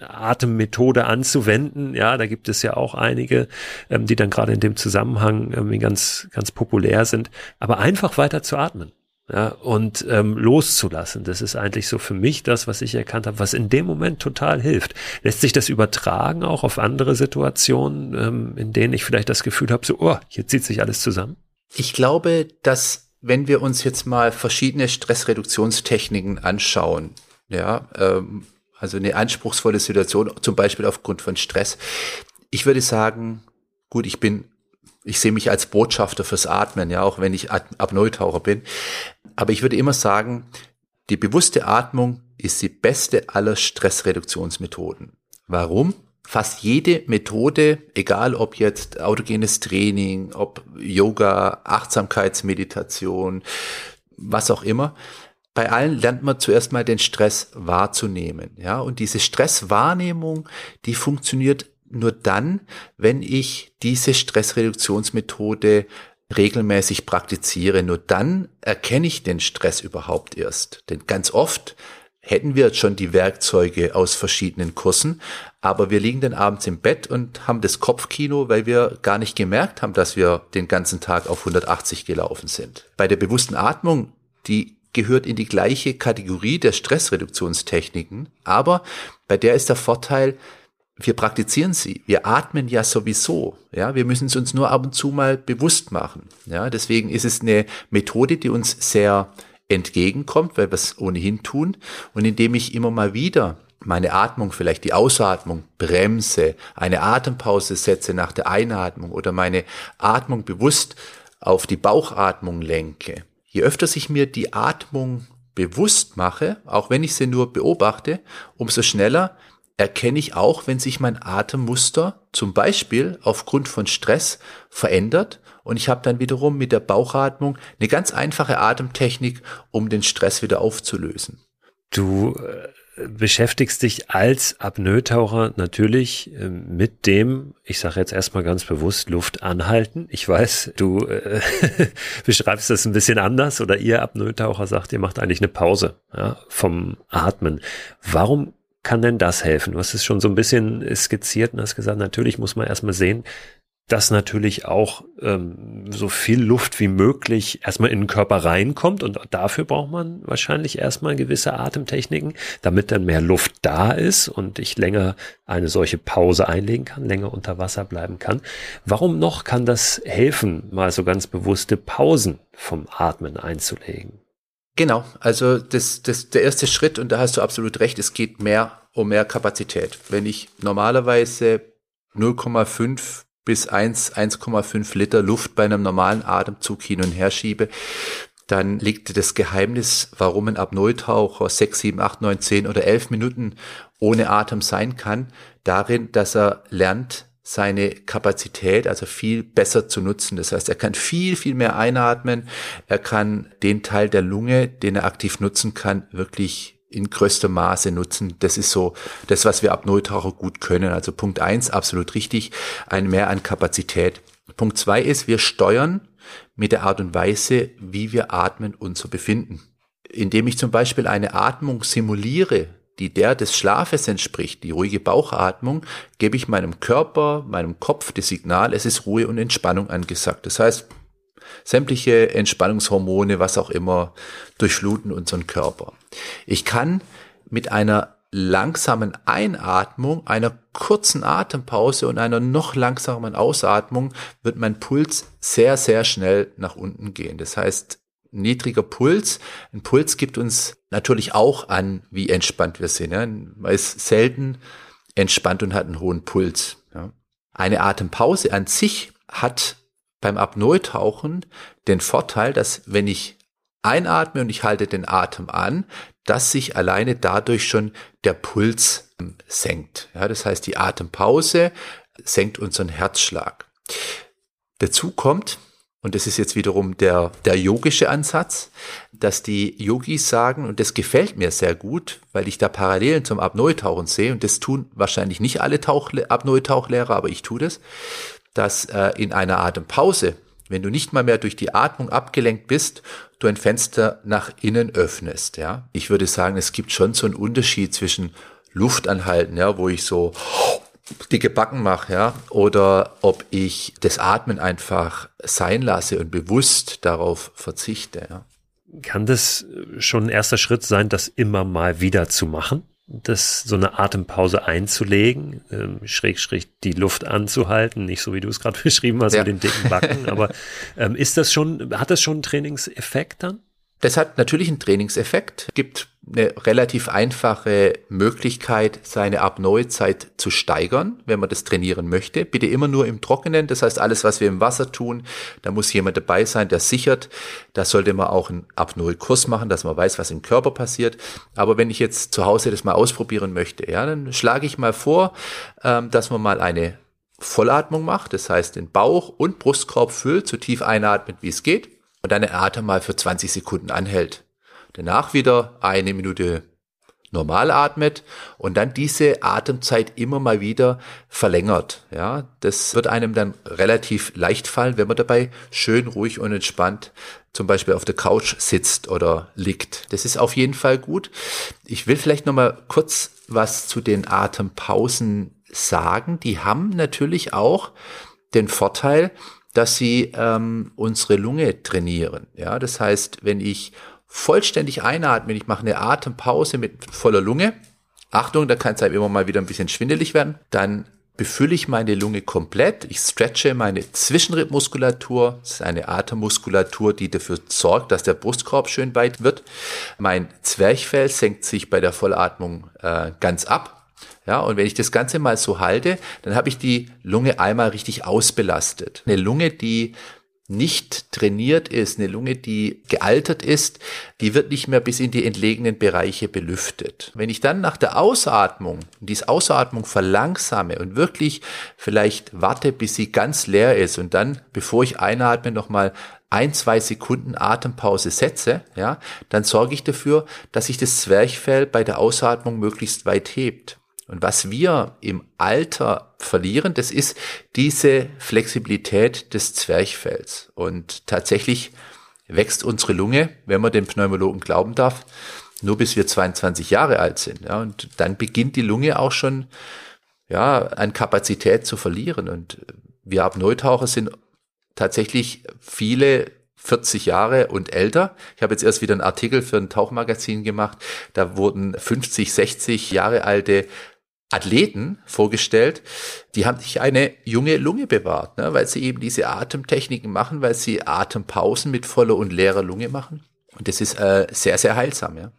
äh, Atemmethode anzuwenden. Ja, da gibt es ja auch einige, ähm, die dann gerade in dem Zusammenhang irgendwie ganz, ganz populär sind. Aber einfach weiter zu atmen ja, und ähm, loszulassen. Das ist eigentlich so für mich das, was ich erkannt habe, was in dem Moment total hilft. Lässt sich das übertragen auch auf andere Situationen, ähm, in denen ich vielleicht das Gefühl habe, so, oh, hier zieht sich alles zusammen? Ich glaube, dass wenn wir uns jetzt mal verschiedene Stressreduktionstechniken anschauen, ja, ähm, also eine anspruchsvolle Situation, zum Beispiel aufgrund von Stress, ich würde sagen, gut, ich bin ich sehe mich als Botschafter fürs Atmen, ja, auch wenn ich Apnoe-Taucher bin. Aber ich würde immer sagen, die bewusste Atmung ist die beste aller Stressreduktionsmethoden. Warum? Fast jede Methode, egal ob jetzt autogenes Training, ob Yoga, Achtsamkeitsmeditation, was auch immer, bei allen lernt man zuerst mal den Stress wahrzunehmen, ja, und diese Stresswahrnehmung, die funktioniert nur dann, wenn ich diese Stressreduktionsmethode regelmäßig praktiziere. Nur dann erkenne ich den Stress überhaupt erst. Denn ganz oft hätten wir jetzt schon die Werkzeuge aus verschiedenen Kursen, aber wir liegen dann abends im Bett und haben das Kopfkino, weil wir gar nicht gemerkt haben, dass wir den ganzen Tag auf 180 gelaufen sind. Bei der bewussten Atmung, die gehört in die gleiche Kategorie der Stressreduktionstechniken, aber bei der ist der Vorteil, wir praktizieren sie. Wir atmen ja sowieso. Ja, wir müssen es uns nur ab und zu mal bewusst machen. Ja, deswegen ist es eine Methode, die uns sehr entgegenkommt, weil wir es ohnehin tun. Und indem ich immer mal wieder meine Atmung, vielleicht die Ausatmung bremse, eine Atempause setze nach der Einatmung oder meine Atmung bewusst auf die Bauchatmung lenke. Je öfter sich mir die Atmung bewusst mache, auch wenn ich sie nur beobachte, umso schneller erkenne ich auch, wenn sich mein Atemmuster zum Beispiel aufgrund von Stress verändert und ich habe dann wiederum mit der Bauchatmung eine ganz einfache Atemtechnik, um den Stress wieder aufzulösen. Du äh, beschäftigst dich als Apnoe-Taucher natürlich äh, mit dem, ich sage jetzt erstmal ganz bewusst, Luft anhalten. Ich weiß, du äh, beschreibst das ein bisschen anders oder ihr Apnoe-Taucher sagt, ihr macht eigentlich eine Pause ja, vom Atmen. Warum kann denn das helfen? Du hast es schon so ein bisschen skizziert und hast gesagt, natürlich muss man erstmal sehen, dass natürlich auch ähm, so viel Luft wie möglich erstmal in den Körper reinkommt und dafür braucht man wahrscheinlich erstmal gewisse Atemtechniken, damit dann mehr Luft da ist und ich länger eine solche Pause einlegen kann, länger unter Wasser bleiben kann. Warum noch kann das helfen, mal so ganz bewusste Pausen vom Atmen einzulegen? Genau, also das, das, der erste Schritt, und da hast du absolut recht, es geht mehr um mehr Kapazität. Wenn ich normalerweise 0,5 bis 1, 1,5 Liter Luft bei einem normalen Atemzug hin und her schiebe, dann liegt das Geheimnis, warum ein Apnoe-Taucher 6, 7, 8, 9, 10 oder 11 Minuten ohne Atem sein kann, darin, dass er lernt, seine Kapazität also viel besser zu nutzen. Das heißt, er kann viel, viel mehr einatmen. Er kann den Teil der Lunge, den er aktiv nutzen kann, wirklich in größtem Maße nutzen. Das ist so das, was wir ab Neutaucher gut können. Also Punkt eins, absolut richtig, ein Mehr an Kapazität. Punkt zwei ist, wir steuern mit der Art und Weise, wie wir atmen, unser Befinden. Indem ich zum Beispiel eine Atmung simuliere, die der des Schlafes entspricht, die ruhige Bauchatmung, gebe ich meinem Körper, meinem Kopf das Signal, es ist Ruhe und Entspannung angesagt. Das heißt, sämtliche Entspannungshormone, was auch immer, durchfluten unseren Körper. Ich kann mit einer langsamen Einatmung, einer kurzen Atempause und einer noch langsamen Ausatmung wird mein Puls sehr, sehr schnell nach unten gehen. Das heißt, niedriger Puls. Ein Puls gibt uns natürlich auch an, wie entspannt wir sind. Ja. Man ist selten entspannt und hat einen hohen Puls. Ja. Eine Atempause an sich hat beim Apnoe-Tauchen den Vorteil, dass wenn ich einatme und ich halte den Atem an, dass sich alleine dadurch schon der Puls senkt. Ja, das heißt, die Atempause senkt unseren Herzschlag. Dazu kommt, und das ist jetzt wiederum der, der yogische Ansatz, dass die Yogis sagen, und das gefällt mir sehr gut, weil ich da Parallelen zum Apnoe-Tauchen sehe, und das tun wahrscheinlich nicht alle Apnoe-Tauchlehrer, aber ich tue das, dass äh, in einer Atempause, wenn du nicht mal mehr durch die Atmung abgelenkt bist, du ein Fenster nach innen öffnest, ja. Ich würde sagen, es gibt schon so einen Unterschied zwischen Luftanhalten, ja, wo ich so dicke Backen mache, ja, oder ob ich das Atmen einfach sein lasse und bewusst darauf verzichte, ja. Kann das schon ein erster Schritt sein, das immer mal wieder zu machen? Das, so eine Atempause einzulegen, ähm, schräg, schräg die Luft anzuhalten, nicht so wie du es gerade beschrieben hast ja. mit den dicken Backen, aber ähm, ist das schon, hat das schon einen Trainingseffekt dann? Das hat natürlich einen Trainingseffekt, gibt eine relativ einfache Möglichkeit, seine Apnoe-Zeit zu steigern, wenn man das trainieren möchte. Bitte immer nur im Trockenen, das heißt alles, was wir im Wasser tun, da muss jemand dabei sein, der sichert. Da sollte man auch einen Apnoe-Kurs machen, dass man weiß, was im Körper passiert. Aber wenn ich jetzt zu Hause das mal ausprobieren möchte, ja, dann schlage ich mal vor, ähm, dass man mal eine Vollatmung macht, das heißt den Bauch und Brustkorb füllt, so tief einatmet, wie es geht und dann Atem mal für 20 Sekunden anhält. Danach wieder eine Minute normal atmet und dann diese Atemzeit immer mal wieder verlängert. Ja, das wird einem dann relativ leicht fallen, wenn man dabei schön ruhig und entspannt zum Beispiel auf der Couch sitzt oder liegt. Das ist auf jeden Fall gut. Ich will vielleicht noch mal kurz was zu den Atempausen sagen. Die haben natürlich auch den Vorteil, dass sie ähm, unsere Lunge trainieren. Ja, das heißt, wenn ich vollständig einatme, ich mache eine Atempause mit voller Lunge. Achtung, da kann es halt immer mal wieder ein bisschen schwindelig werden. Dann befülle ich meine Lunge komplett. Ich stretche meine Zwischenrippmuskulatur. Das ist eine Atemmuskulatur, die dafür sorgt, dass der Brustkorb schön weit wird. Mein Zwerchfell senkt sich bei der Vollatmung äh, ganz ab. Ja, und wenn ich das Ganze mal so halte, dann habe ich die Lunge einmal richtig ausbelastet. Eine Lunge, die nicht trainiert ist, eine Lunge, die gealtert ist, die wird nicht mehr bis in die entlegenen Bereiche belüftet. Wenn ich dann nach der Ausatmung, diese Ausatmung verlangsame und wirklich vielleicht warte, bis sie ganz leer ist und dann, bevor ich einatme, nochmal ein, zwei Sekunden Atempause setze, ja, dann sorge ich dafür, dass sich das Zwerchfell bei der Ausatmung möglichst weit hebt. Und was wir im Alter verlieren, das ist diese Flexibilität des Zwerchfells. Und tatsächlich wächst unsere Lunge, wenn man den Pneumologen glauben darf, nur bis wir 22 Jahre alt sind. Ja, und dann beginnt die Lunge auch schon ja, an Kapazität zu verlieren. Und wir Apnoetaucher sind tatsächlich viele 40 Jahre und älter. Ich habe jetzt erst wieder einen Artikel für ein Tauchmagazin gemacht. Da wurden 50, 60 Jahre alte Athleten vorgestellt, die haben sich eine junge Lunge bewahrt, ne, weil sie eben diese Atemtechniken machen, weil sie Atempausen mit voller und leerer Lunge machen. Und das ist äh, sehr, sehr heilsam, ja.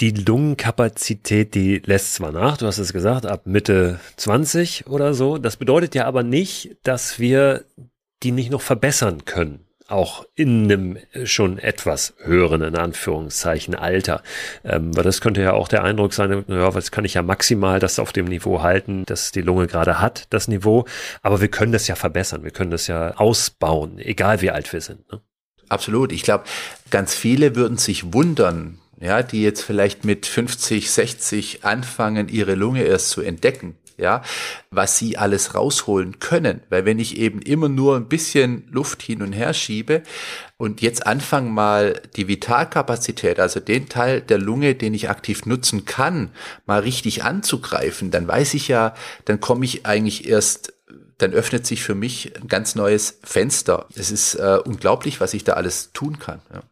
Die Lungenkapazität, die lässt zwar nach, du hast es gesagt, ab Mitte 20 oder so. Das bedeutet ja aber nicht, dass wir die nicht noch verbessern können auch in einem schon etwas höheren, in Anführungszeichen, Alter. Ähm, weil das könnte ja auch der Eindruck sein, ja, was kann ich ja maximal das auf dem Niveau halten, dass die Lunge gerade hat, das Niveau. Aber wir können das ja verbessern, wir können das ja ausbauen, egal wie alt wir sind. Ne? Absolut. Ich glaube, ganz viele würden sich wundern, ja, die jetzt vielleicht mit 50, 60 anfangen, ihre Lunge erst zu entdecken ja, was sie alles rausholen können. Weil wenn ich eben immer nur ein bisschen Luft hin und her schiebe und jetzt anfange mal die Vitalkapazität, also den Teil der Lunge, den ich aktiv nutzen kann, mal richtig anzugreifen, dann weiß ich ja, dann komme ich eigentlich erst dann öffnet sich für mich ein ganz neues Fenster. Es ist äh, unglaublich, was ich da alles tun kann. Ja.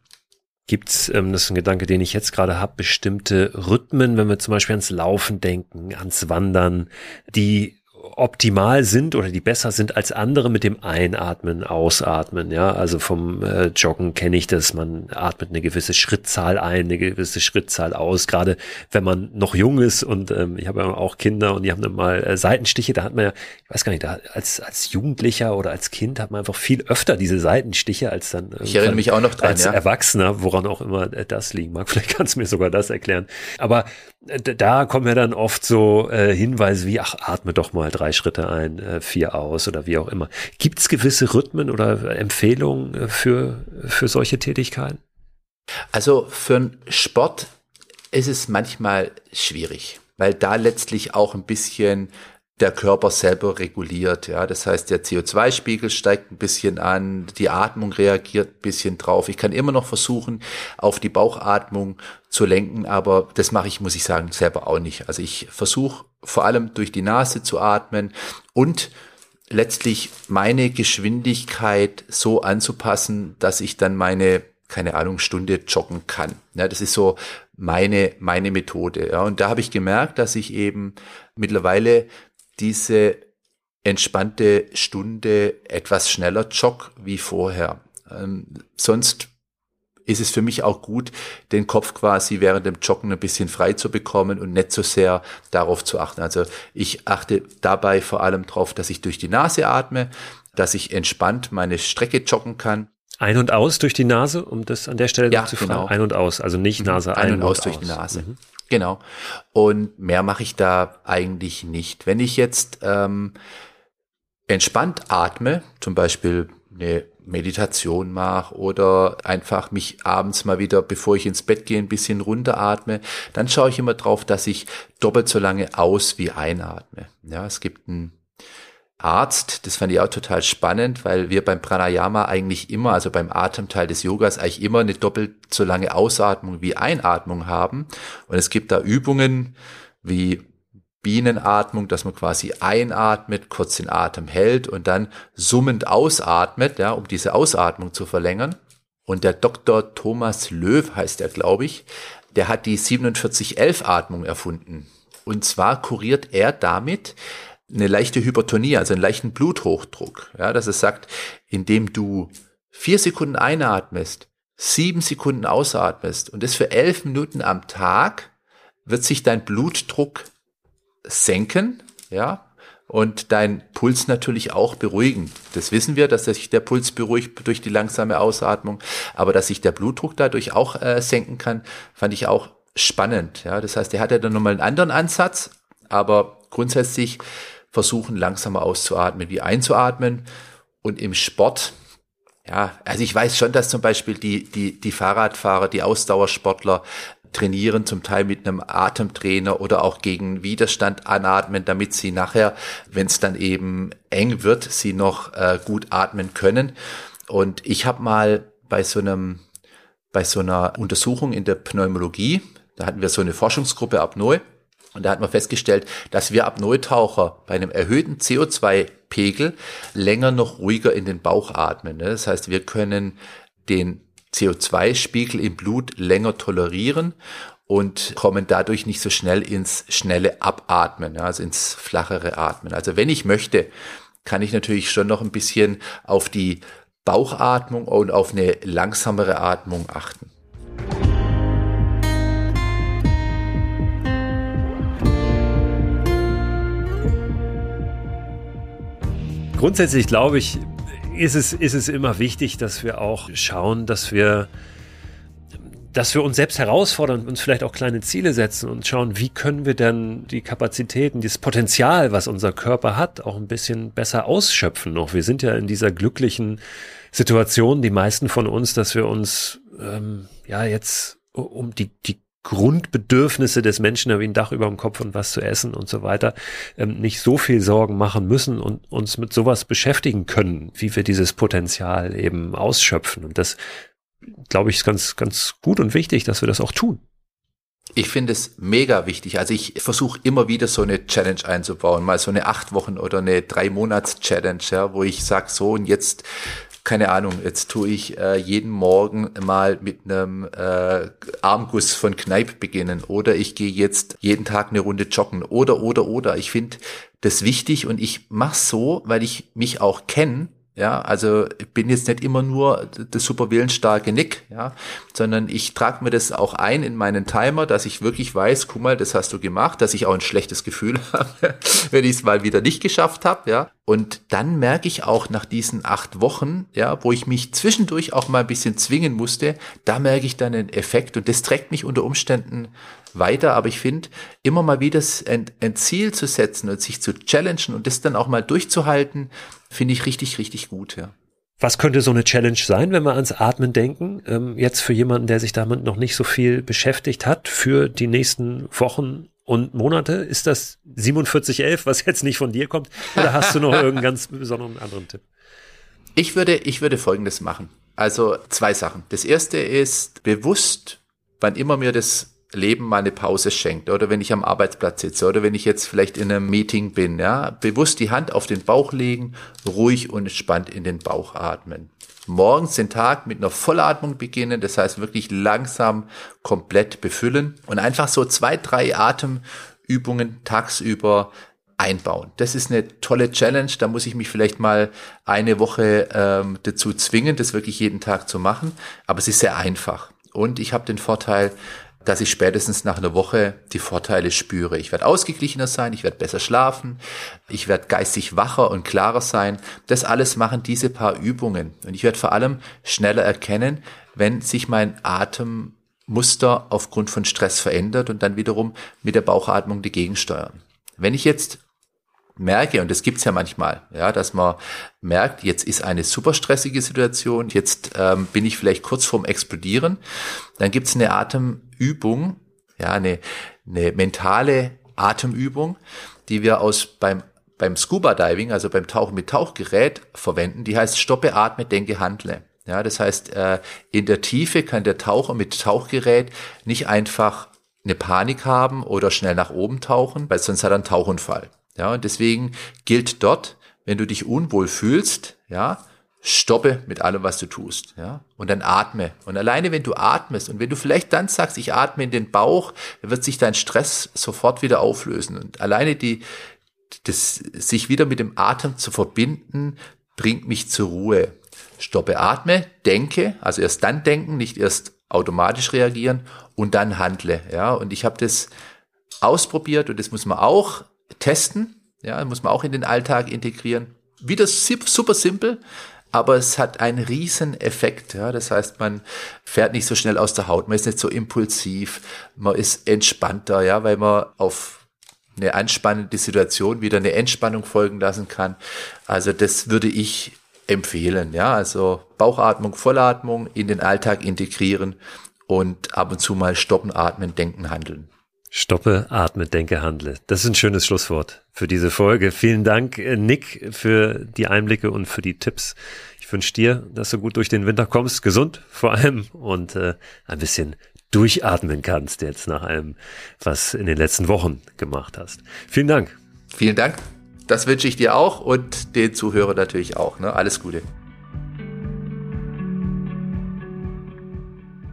Gibt es, ähm, das ist ein Gedanke, den ich jetzt gerade habe, bestimmte Rhythmen, wenn wir zum Beispiel ans Laufen denken, ans Wandern, die optimal sind oder die besser sind als andere mit dem Einatmen, Ausatmen. Ja, also vom äh, Joggen kenne ich das. Man atmet eine gewisse Schrittzahl ein, eine gewisse Schrittzahl aus. Gerade wenn man noch jung ist und ähm, ich habe ja auch Kinder und die haben dann mal äh, Seitenstiche. Da hat man ja, ich weiß gar nicht, da als als Jugendlicher oder als Kind hat man einfach viel öfter diese Seitenstiche als dann. Ich erinnere mich auch noch dran, als ja. Erwachsener, woran auch immer äh, das liegen mag. Vielleicht kannst du mir sogar das erklären. Aber äh, da kommen ja dann oft so äh, Hinweise wie, ach, atme doch mal drei Schritte ein, äh, vier aus oder wie auch immer. Gibt es gewisse Rhythmen oder Empfehlungen äh, für, für solche Tätigkeiten? Also für einen Sport ist es manchmal schwierig, weil da letztlich auch ein bisschen der Körper selber reguliert. Ja, das heißt, der CO2-Spiegel steigt ein bisschen an, die Atmung reagiert ein bisschen drauf. Ich kann immer noch versuchen, auf die Bauchatmung zu lenken, aber das mache ich, muss ich sagen, selber auch nicht. Also ich versuche vor allem durch die Nase zu atmen und letztlich meine Geschwindigkeit so anzupassen, dass ich dann meine keine Ahnung, Stunde joggen kann. Ja, das ist so meine, meine Methode. Ja, und da habe ich gemerkt, dass ich eben mittlerweile diese entspannte Stunde etwas schneller jogg wie vorher. Ähm, sonst ist es für mich auch gut, den Kopf quasi während dem Joggen ein bisschen frei zu bekommen und nicht so sehr darauf zu achten. Also ich achte dabei vor allem darauf, dass ich durch die Nase atme, dass ich entspannt meine Strecke joggen kann. Ein und aus durch die Nase, um das an der Stelle ja, zu fragen. Genau. Ein und aus, also nicht mhm. Nase ein, ein und, aus durch die Nase. Mhm. Genau. Und mehr mache ich da eigentlich nicht. Wenn ich jetzt ähm, entspannt atme, zum Beispiel eine Meditation mache oder einfach mich abends mal wieder, bevor ich ins Bett gehe, ein bisschen runteratme, dann schaue ich immer drauf, dass ich doppelt so lange aus wie einatme. Ja, es gibt ein Arzt. Das fand ich auch total spannend, weil wir beim Pranayama eigentlich immer, also beim Atemteil des Yogas, eigentlich immer eine doppelt so lange Ausatmung wie Einatmung haben. Und es gibt da Übungen wie Bienenatmung, dass man quasi einatmet, kurz den Atem hält und dann summend ausatmet, ja, um diese Ausatmung zu verlängern. Und der Dr. Thomas Löw heißt er, glaube ich, der hat die 4711 Atmung erfunden. Und zwar kuriert er damit eine leichte Hypertonie, also einen leichten Bluthochdruck. Ja, dass es sagt, indem du vier Sekunden einatmest, sieben Sekunden ausatmest und das für elf Minuten am Tag, wird sich dein Blutdruck senken, ja, und dein Puls natürlich auch beruhigen. Das wissen wir, dass sich der Puls beruhigt durch die langsame Ausatmung, aber dass sich der Blutdruck dadurch auch äh, senken kann, fand ich auch spannend. Ja, das heißt, er hat ja dann nochmal einen anderen Ansatz, aber grundsätzlich versuchen langsamer auszuatmen, wie einzuatmen und im Sport ja, also ich weiß schon, dass zum Beispiel die, die, die Fahrradfahrer, die Ausdauersportler trainieren, zum Teil mit einem Atemtrainer oder auch gegen Widerstand anatmen, damit sie nachher, wenn es dann eben eng wird, sie noch äh, gut atmen können. Und ich habe mal bei so einem bei so einer Untersuchung in der Pneumologie, da hatten wir so eine Forschungsgruppe ab Neu und da hat man festgestellt, dass wir Apnoe-Taucher bei einem erhöhten CO2-Pegel länger noch ruhiger in den Bauch atmen. Ne? Das heißt, wir können den CO2-Spiegel im Blut länger tolerieren und kommen dadurch nicht so schnell ins schnelle Abatmen, also ins flachere Atmen. Also wenn ich möchte, kann ich natürlich schon noch ein bisschen auf die Bauchatmung und auf eine langsamere Atmung achten. Grundsätzlich glaube ich, ist es, ist es immer wichtig, dass wir auch schauen, dass wir, dass wir uns selbst herausfordern und uns vielleicht auch kleine Ziele setzen und schauen, wie können wir denn die Kapazitäten, dieses Potenzial, was unser Körper hat, auch ein bisschen besser ausschöpfen noch. Wir sind ja in dieser glücklichen Situation, die meisten von uns, dass wir uns ähm, ja jetzt um die, die Grundbedürfnisse des Menschen, wie ein Dach über dem Kopf und was zu essen und so weiter, ähm, nicht so viel Sorgen machen müssen und uns mit sowas beschäftigen können, wie wir dieses Potenzial eben ausschöpfen. Und das, glaube ich, ist ganz, ganz gut und wichtig, dass wir das auch tun. Ich finde es mega wichtig. Also ich versuche immer wieder so eine Challenge einzubauen, mal so eine acht Wochen oder eine drei Monats Challenge, ja, wo ich sage so und jetzt keine Ahnung, jetzt tue ich äh, jeden Morgen mal mit einem äh, Armguss von Kneipp beginnen oder ich gehe jetzt jeden Tag eine Runde joggen oder oder oder. Ich finde das wichtig und ich mache so, weil ich mich auch kenne ja, also ich bin jetzt nicht immer nur das super willensstarke Nick, ja, sondern ich trage mir das auch ein in meinen Timer, dass ich wirklich weiß, guck mal, das hast du gemacht, dass ich auch ein schlechtes Gefühl habe, wenn ich es mal wieder nicht geschafft habe, ja. Und dann merke ich auch nach diesen acht Wochen, ja, wo ich mich zwischendurch auch mal ein bisschen zwingen musste, da merke ich dann einen Effekt und das trägt mich unter Umständen weiter. Aber ich finde, immer mal wieder ein, ein Ziel zu setzen und sich zu challengen und das dann auch mal durchzuhalten, finde ich richtig, richtig gut, ja. Was könnte so eine Challenge sein, wenn wir ans Atmen denken? Ähm, jetzt für jemanden, der sich damit noch nicht so viel beschäftigt hat, für die nächsten Wochen und Monate? Ist das 4711, was jetzt nicht von dir kommt? Oder hast du noch irgendeinen ganz besonderen anderen Tipp? Ich würde, ich würde Folgendes machen. Also zwei Sachen. Das erste ist bewusst, wann immer mir das Leben mal eine Pause schenkt oder wenn ich am Arbeitsplatz sitze oder wenn ich jetzt vielleicht in einem Meeting bin, ja, bewusst die Hand auf den Bauch legen, ruhig und entspannt in den Bauch atmen. Morgens den Tag mit einer Vollatmung beginnen, das heißt wirklich langsam komplett befüllen und einfach so zwei, drei Atemübungen tagsüber einbauen. Das ist eine tolle Challenge. Da muss ich mich vielleicht mal eine Woche ähm, dazu zwingen, das wirklich jeden Tag zu machen. Aber es ist sehr einfach. Und ich habe den Vorteil, dass ich spätestens nach einer Woche die Vorteile spüre. Ich werde ausgeglichener sein, ich werde besser schlafen, ich werde geistig wacher und klarer sein. Das alles machen diese paar Übungen. Und ich werde vor allem schneller erkennen, wenn sich mein Atemmuster aufgrund von Stress verändert und dann wiederum mit der Bauchatmung dagegen steuern. Wenn ich jetzt merke, und das gibt's ja manchmal, ja, dass man merkt, jetzt ist eine super stressige Situation, jetzt ähm, bin ich vielleicht kurz vorm Explodieren, dann gibt's eine Atemübung, ja, eine, eine mentale Atemübung, die wir aus beim beim Scuba Diving, also beim Tauchen mit Tauchgerät verwenden, die heißt Stoppe, atme, denke, handle. Ja, das heißt, äh, in der Tiefe kann der Taucher mit Tauchgerät nicht einfach eine Panik haben oder schnell nach oben tauchen, weil sonst hat er einen Tauchunfall. Ja, und deswegen gilt dort, wenn du dich unwohl fühlst, ja, stoppe mit allem, was du tust, ja, und dann atme. Und alleine, wenn du atmest und wenn du vielleicht dann sagst, ich atme in den Bauch, wird sich dein Stress sofort wieder auflösen. Und alleine die, das, sich wieder mit dem Atem zu verbinden, bringt mich zur Ruhe. Stoppe, atme, denke, also erst dann denken, nicht erst automatisch reagieren und dann handle, ja. Und ich habe das ausprobiert und das muss man auch testen. Ja, muss man auch in den Alltag integrieren. Wieder super simpel, aber es hat einen riesen Effekt. Ja, das heißt, man fährt nicht so schnell aus der Haut, man ist nicht so impulsiv, man ist entspannter, ja, weil man auf eine anspannende Situation wieder eine Entspannung folgen lassen kann. Also das würde ich empfehlen. Ja, also Bauchatmung, Vollatmung in den Alltag integrieren und ab und zu mal stoppen, atmen, denken, handeln. Stoppe, atme, denke, handle. Das ist ein schönes Schlusswort für diese Folge. Vielen Dank, äh, Nick, für die Einblicke und für die Tipps. Ich wünsche dir, dass du gut durch den Winter kommst, gesund vor allem und äh, ein bisschen durchatmen kannst jetzt nach allem, was in den letzten Wochen gemacht hast. Vielen Dank. Vielen Dank. Das wünsche ich dir auch und den Zuhörern natürlich auch. Ne? Alles Gute.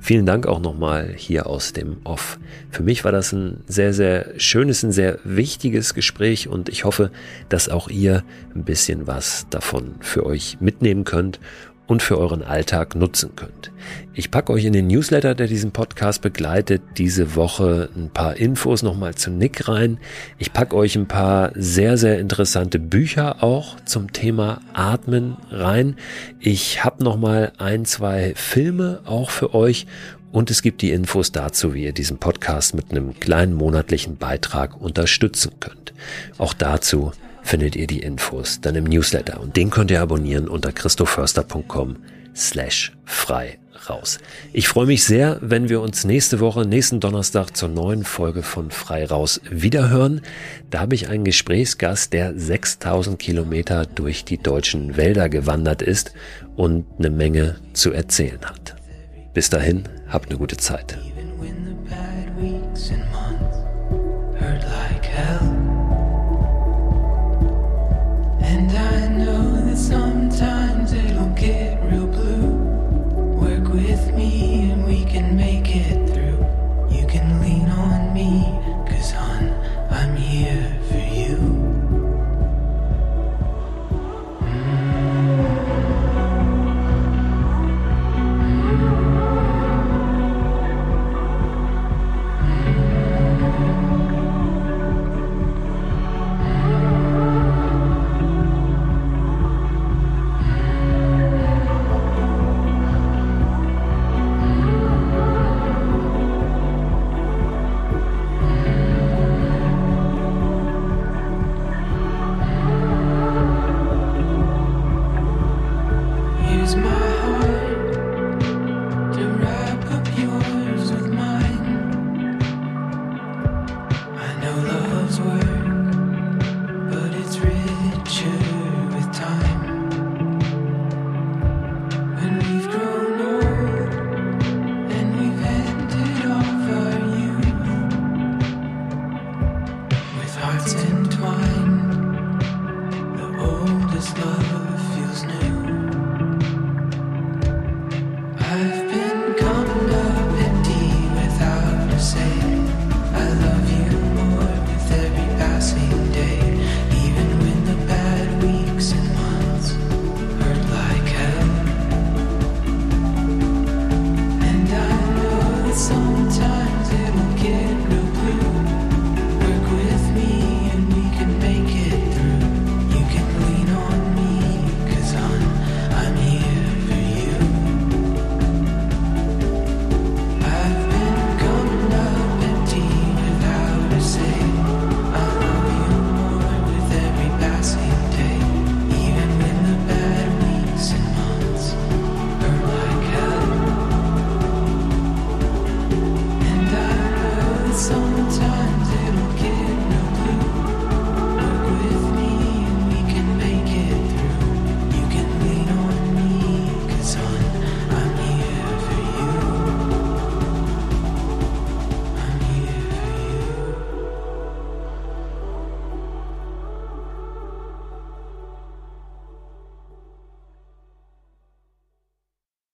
Vielen Dank auch nochmal hier aus dem Off. Für mich war das ein sehr, sehr schönes, ein sehr wichtiges Gespräch und ich hoffe, dass auch ihr ein bisschen was davon für euch mitnehmen könnt und für euren Alltag nutzen könnt. Ich packe euch in den Newsletter, der diesen Podcast begleitet, diese Woche ein paar Infos nochmal zu Nick rein. Ich packe euch ein paar sehr, sehr interessante Bücher auch zum Thema Atmen rein. Ich habe nochmal ein, zwei Filme auch für euch und es gibt die Infos dazu, wie ihr diesen Podcast mit einem kleinen monatlichen Beitrag unterstützen könnt. Auch dazu findet ihr die Infos dann im Newsletter und den könnt ihr abonnieren unter christoförster.com slash frei raus. Ich freue mich sehr, wenn wir uns nächste Woche, nächsten Donnerstag zur neuen Folge von Frei raus wiederhören. Da habe ich einen Gesprächsgast, der 6000 Kilometer durch die deutschen Wälder gewandert ist und eine Menge zu erzählen hat. Bis dahin, habt eine gute Zeit. And I